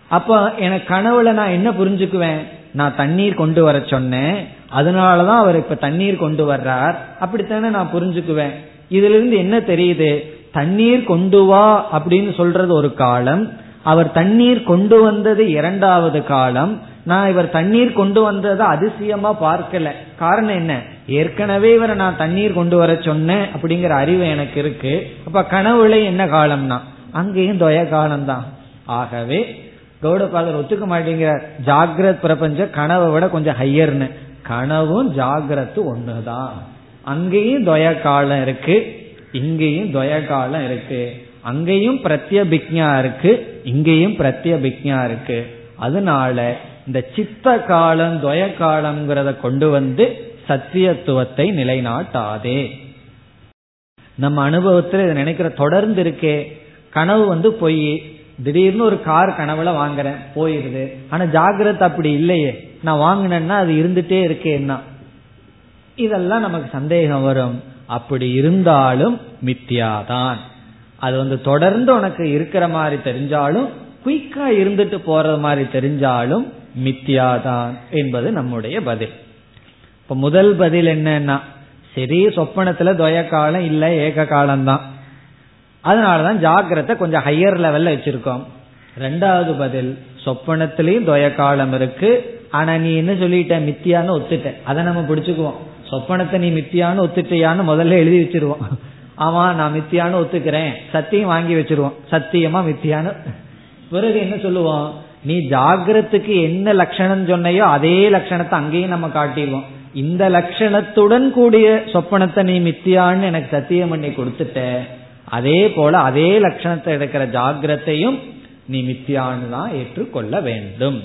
Speaker 1: அப்ப எனக்கு கனவுல நான் என்ன புரிஞ்சுக்குவேன்? நான் தண்ணீர் கொண்டு வர சொன்னேன். அதனாலதான் அவர் இப்ப தண்ணீர் கொண்டு வர்றார். அப்படித்தானே நான் புரிஞ்சுக்குவேன். இதுல இருந்து என்ன தெரியுது? தண்ணீர் கொண்டு வா அப்படின்னு சொல்றது ஒரு காலம். அவர் தண்ணீர் கொண்டு வந்தது இரண்டாவது காலம். நான் இவர் தண்ணீர் கொண்டு வந்ததை அதிசயமா பார்க்கல. காரணம் என்ன? ஏற்கனவே இவரை நான் தண்ணீர் கொண்டு வர சொன்னேன் அப்படிங்கிற அறிவு எனக்கு இருக்கு. அப்ப கனவுல என்ன காலம்னா? அங்கேயும் துவய காலம்தான். ஆகவே கௌடபாதர் ஒத்துக்க மாட்டேங்கிறார். ஜாகிரத் பிரபஞ்சம் கனவை விட கொஞ்சம் ஹையர்னு கனவும் ஜாகிரத்து ஒண்ணுதான். அங்கேயும் துவய காலம் இருக்கு. இங்கேயும் துவய காலம் இருக்கு. அங்கேயும் பிரத்யபிக்ஞா இருக்கு. இங்கேயும் பிரத்யபிக்ஞா இருக்கு. அதனால இந்த சித்த காலம் துவய காலம்ங்கிறத கொண்டு வந்து சத்தியத்துவத்தை நிலைநாட்டாதே. நம்ம அனுபவத்தில் இதை நினைக்கிற தொடர்ந்து இருக்கே. கனவு வந்து பொய் திடீர்னு ஒரு கார் கனவுல வாங்குறேன் போயிருது. ஆனா ஜாகிரத் அப்படி இல்லையே. நான் வாங்கினேன்னா அது இருந்துட்டே இருக்கேன்னா இதெல்லாம் நமக்கு சந்தேகம் வரும். அப்படி இருந்தாலும் மித்தியாதான். அது வந்து தொடர்ந்து உனக்கு இருக்கிற மாதிரி தெரிஞ்சாலும் குயிக்கா இருந்துட்டு போறது மாதிரி தெரிஞ்சாலும் மித்தியாதான் என்பது நம்முடைய பதில். இப்ப முதல் பதில் என்னன்னா சரி சொப்பனத்துல துவய காலம் இல்ல ஏக காலம் தான் அதனாலதான் ஜாக்கிரத்தை கொஞ்சம் ஹையர் லெவல்ல வச்சிருக்கோம். ரெண்டாவது பதில் சொப்பனத்திலையும் துய காலம் இருக்கு. ஆனா நீ என்ன சொல்லிட்ட? மித்தியான்னு ஒத்துட்ட அதை நம்ம பிடிச்சுக்குவோம். சொப்பனத்தை நீ மித்தியான்னு ஒத்துட்டியான்னு முதல்ல எழுதி வச்சிருவோம். ஆமா நான் மித்தியான்னு ஒத்துக்கிறேன். சத்தியம் வாங்கி வச்சிருவோம். சத்தியமா மித்தியான்னு. பிறகு என்ன சொல்லுவோம்? நீ ஜாகிரத்துக்கு என்ன லட்சணம் சொன்னையோ அதே லட்சணத்தை அங்கேயும் நம்ம காட்டிடுவோம். இந்த லட்சணத்துடன் கூடிய சொப்பனத்தை நீ மித்தியான்னு எனக்கு சத்தியம் பண்ணி கொடுத்துட்ட. அதே போல அதே லட்சணத்தை எடுக்கிற ஜாகிரத்தையும் நீ மித்தியான்னு தான் ஏற்றுக்கொள்ள வேண்டும்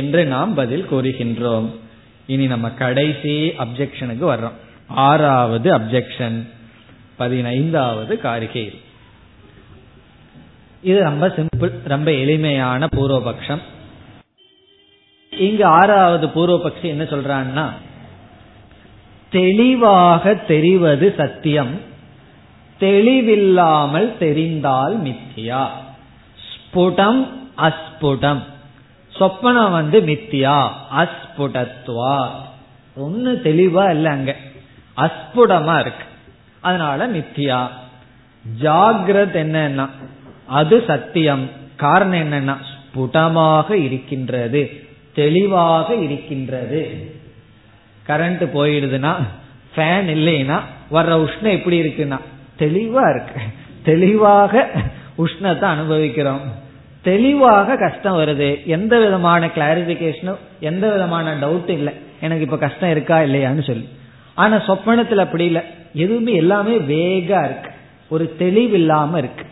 Speaker 1: என்று நாம் பதில் கூறுகின்றோம். இனி நம்ம கடைசி அப்செக்ஷனுக்கு வர்றோம். ஆறாவது அப்செக்ஷன் பதினைந்தாவது காரிகை. இது ரொம்ப சிம்பிள் ரொம்ப எளிமையான பூர்வபக்ஷம். இங்கு ஆறாவது பூர்வபக்ஷி என்ன சொல்றான்னா தெளிவாக தெரிவது சத்தியம். தெளிவில்லாமல் தெரிந்தால் மித்தியா. ஸ்புடம் அஸ்புடம். சொப்பனம் வந்து மித்தியா. அஸ்புடத்வா. ஒன்னு தெளிவா இல்ல அங்க. அஸ்புடமா இருக்கு. அதனால மித்தியா. ஜாகிரத் என்னன்னா அது சத்தியம். காரணம் என்னன்னா ஸ்புடமாக இருக்கின்றது. தெளிவாக இருக்கின்றது. கரண்ட் போயிடுதுன்னா ஃபேன் இல்லைன்னா வர்ற உஷ்ணம் எப்படி இருக்குன்னா தெளிவா இருக்கு. தெளிவாக உஷ்ணத்தை அனுபவிக்கிறோம். தெளிவாக கஷ்டம் வருது. எந்த விதமான கிளாரிபிகேஷனும் எந்த விதமான டவுட் இல்லை. எனக்கு இப்ப கஷ்டம் இருக்கா இல்லையான்னு சொல்லி. ஆனா சொப்பனத்தில் அப்படி இல்லை. எதுவுமே எல்லாமே வேகா இருக்கு. ஒரு தெளிவில்லாம இருக்கு.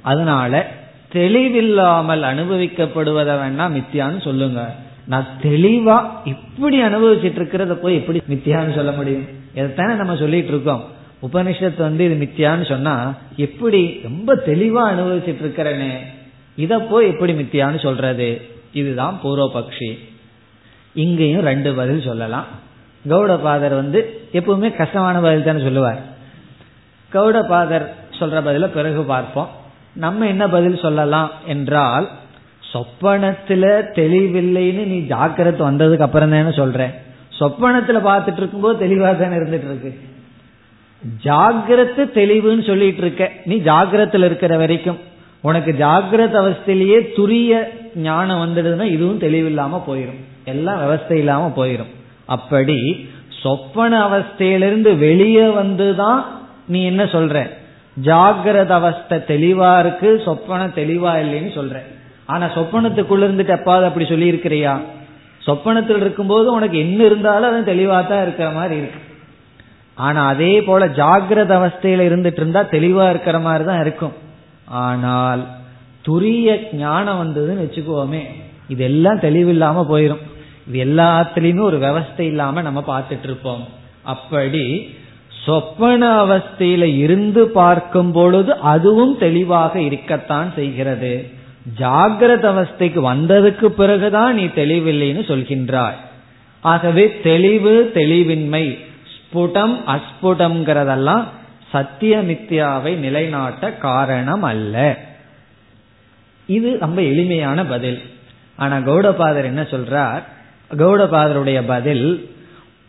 Speaker 1: அதனால தெளிவில்லாமல் அனுபவிக்கப்படுவதை வேணா மித்தியான்னு சொல்லுங்க. நான் தெளிவா இப்படி அனுபவிச்சிட்டு இருக்கிறத போய் எப்படி மித்தியான்னு சொல்ல முடியும்? இதைத்தானே நம்ம சொல்லிட்டு இருக்கோம். உபனிஷத்து வந்து இது மித்தியான்னு சொன்னா எப்படி ரொம்ப தெளிவா அனுபவிச்சுட்டு இருக்கிறனே இத போய் எப்படி மித்தியான்னு சொல்றது? இதுதான் பூர்வபக்ஷி. இங்கேயும் ரெண்டு பதில் சொல்லலாம். கௌடபாதர் வந்து எப்பவுமே கஷ்டமான பதில் தானே சொல்லுவார். கௌடபாதர் சொல்ற பதில பிறகு பார்ப்போம். நம்ம என்ன பதில் சொல்லலாம் என்றால் சொப்பனத்துல தெளிவில்லைன்னு நீ ஜாக்கிரத்து வந்ததுக்கு அப்புறம் தானே சொல்ற. சொப்பனத்துல பார்த்துட்டு இருக்கும்போது தெளிவா தானே இருந்துட்டு இருக்கு ஜாகிரத்து தெளிவுன்னு சொல்லிட்டு இருக்க. நீ ஜாகிரத்தில் இருக்கிற வரைக்கும். உனக்கு ஜாகிரத அவஸ்தையிலேயே துரிய ஞானம் வந்துடுதுன்னா இதுவும் தெளிவில்லாம போயிடும் எல்லாம் விவஸ்தை இல்லாம போயிடும் அப்படி சொப்பன அவஸ்தையிலிருந்து வெளியே வந்துதான் நீ என்ன சொல்ற? ஜாகிரத அவஸ்தை தெளிவா இருக்கு சொப்பன தெளிவா இல்லைன்னு சொல்ற. ஆனா சொப்பனத்துக்குள்ள இருந்துட்டு எப்பாவது அப்படி சொல்லி இருக்கிறியா சொப்பனத்தில் இருக்கும்போது உனக்கு என்ன இருந்தாலும் அது தெளிவா தான் இருக்கிற மாதிரி இருக்கு. ஆனா அதே போல ஜாகிரத அவஸ்தையில இருந்துட்டு இருந்தா தெளிவா இருக்கிற மாதிரி தான் இருக்கும். ஆனால் துரிய ஞானம் வந்ததுன்னு வச்சுக்கோமே இதெல்லாம் தெளிவில்லாம போயிடும் இது எல்லாத்துலயுமே ஒரு விவஸ்தை இல்லாம நம்ம பார்த்துட்டு இருப்போம். அப்படி சொப்பன அவஸ்தையில இருந்து பார்க்கும் பொழுது அதுவும் தெளிவாக இருக்கத்தான் செய்கிறது. ஜாகிரத அவஸ்தைக்கு வந்ததுக்கு பிறகுதான் நீ தெளிவில்லைன்னு சொல்கின்றாய். ஆகவே தெளிவு தெளிவின்மை ஸ்புடம் அஸ்புடம்ங்கிறதெல்லாம் சத்தியமித்யாவை நிலைநாட்ட காரணம் அல்ல இது ரொம்ப எளிமையான பதில். ஆனா கௌடபாதர் என்ன சொல்றார்? கௌடபாதருடைய பதில்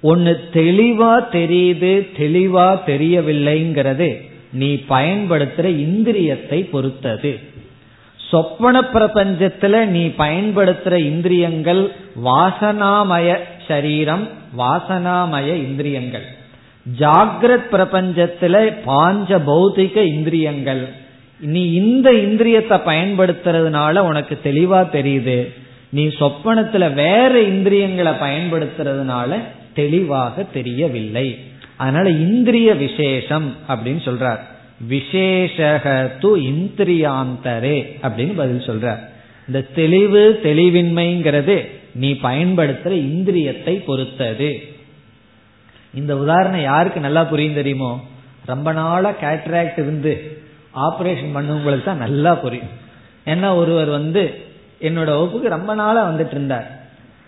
Speaker 1: ஒன்னு தெளிவா தெரியுது தெளிவா தெரியவில்லைங்கிறது நீ பயன்படுத்துற இந்திரியத்தை பொறுத்தது. சொப்பன பிரபஞ்சத்துல நீ பயன்படுத்துற இந்திரியங்கள் வாசனாமய சரீரம் வாசனாமய இந்திரியங்கள். ஜாகிரத் பிரபஞ்சத்துல பாஞ்ச பௌத்திக இந்திரியங்கள். நீ இந்த இந்திரியத்தை பயன்படுத்துறதுனால உனக்கு தெளிவா தெரியுது. நீ சொப்பனத்துல வேற இந்திரியங்களை பயன்படுத்துறதுனால தெளிவாக தெரியவில்லை. அதனால இந்திரிய விசேஷம் அப்படின்னு சொல்றார். விசேஷக து இந்திரியாந்தரே அப்படின்னு பதில் சொல்றார். இந்த தெளிவு தெளிவின்மைங்கிறது நீ பயன்படுத்துற இந்திரியத்தை பொறுத்தது. இந்த உதாரணம் யாருக்கு நல்லா புரியும் தெரியுமோ? ரொம்ப நாளா கேட்ராக்ட் இருந்து ஆபரேஷன் பண்ணவங்களுக்கு தான் நல்லா புரியும். ஏன்னா ஒருவர் வந்து என்னோட வகுப்புக்கு ரொம்ப நாளா வந்துட்டு இருந்தார்.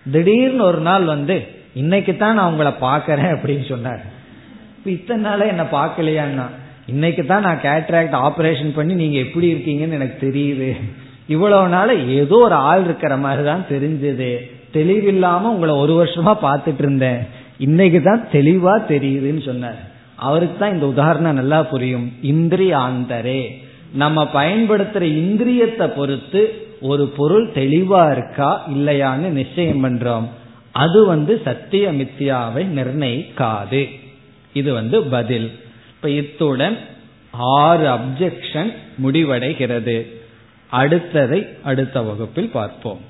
Speaker 1: திடீர்னு ஒரு நாள் வந்து இன்னைக்கு தான் நான் உங்களை பாக்கிறேன் அப்படின்னு சொன்னார். இப்ப இத்தனை நாள என்ன பார்க்கலையான்னா இன்னைக்கு தான் நான் கேட்ராக்ட் ஆபரேஷன் பண்ணி நீங்க எப்படி இருக்கீங்கன்னு எனக்கு தெரியுது. இவ்வளவு நாள ஏதோ ஒரு ஆள் இருக்கிற மாதிரி தான் தெரிஞ்சது. தெளிவில்லாம உங்களை ஒரு வருஷமா பார்த்துட்டு இருந்தேன். இன்னைக்கு தான் தெளிவா தெரியுதுன்னு சொன்னார். அவருக்கு தான் இந்த உதாரணம் நல்லா புரியும். இந்திரியாந்தரே. நம்ம பயன்படுத்துற இந்திரியத்தை பொறுத்து ஒரு பொருள் தெளிவா இருக்கா இல்லையான்னு நிச்சயம் பண்றோம். அது வந்து சத்திய மித்தியாவை நிர்ணயிக்காது. இது வந்து பதில். இப்ப இத்துடன் ஆறு அப்ஜெக்ஷன் முடிவடைகிறது. அடுத்ததை அடுத்த வகுப்பில் பார்ப்போம்.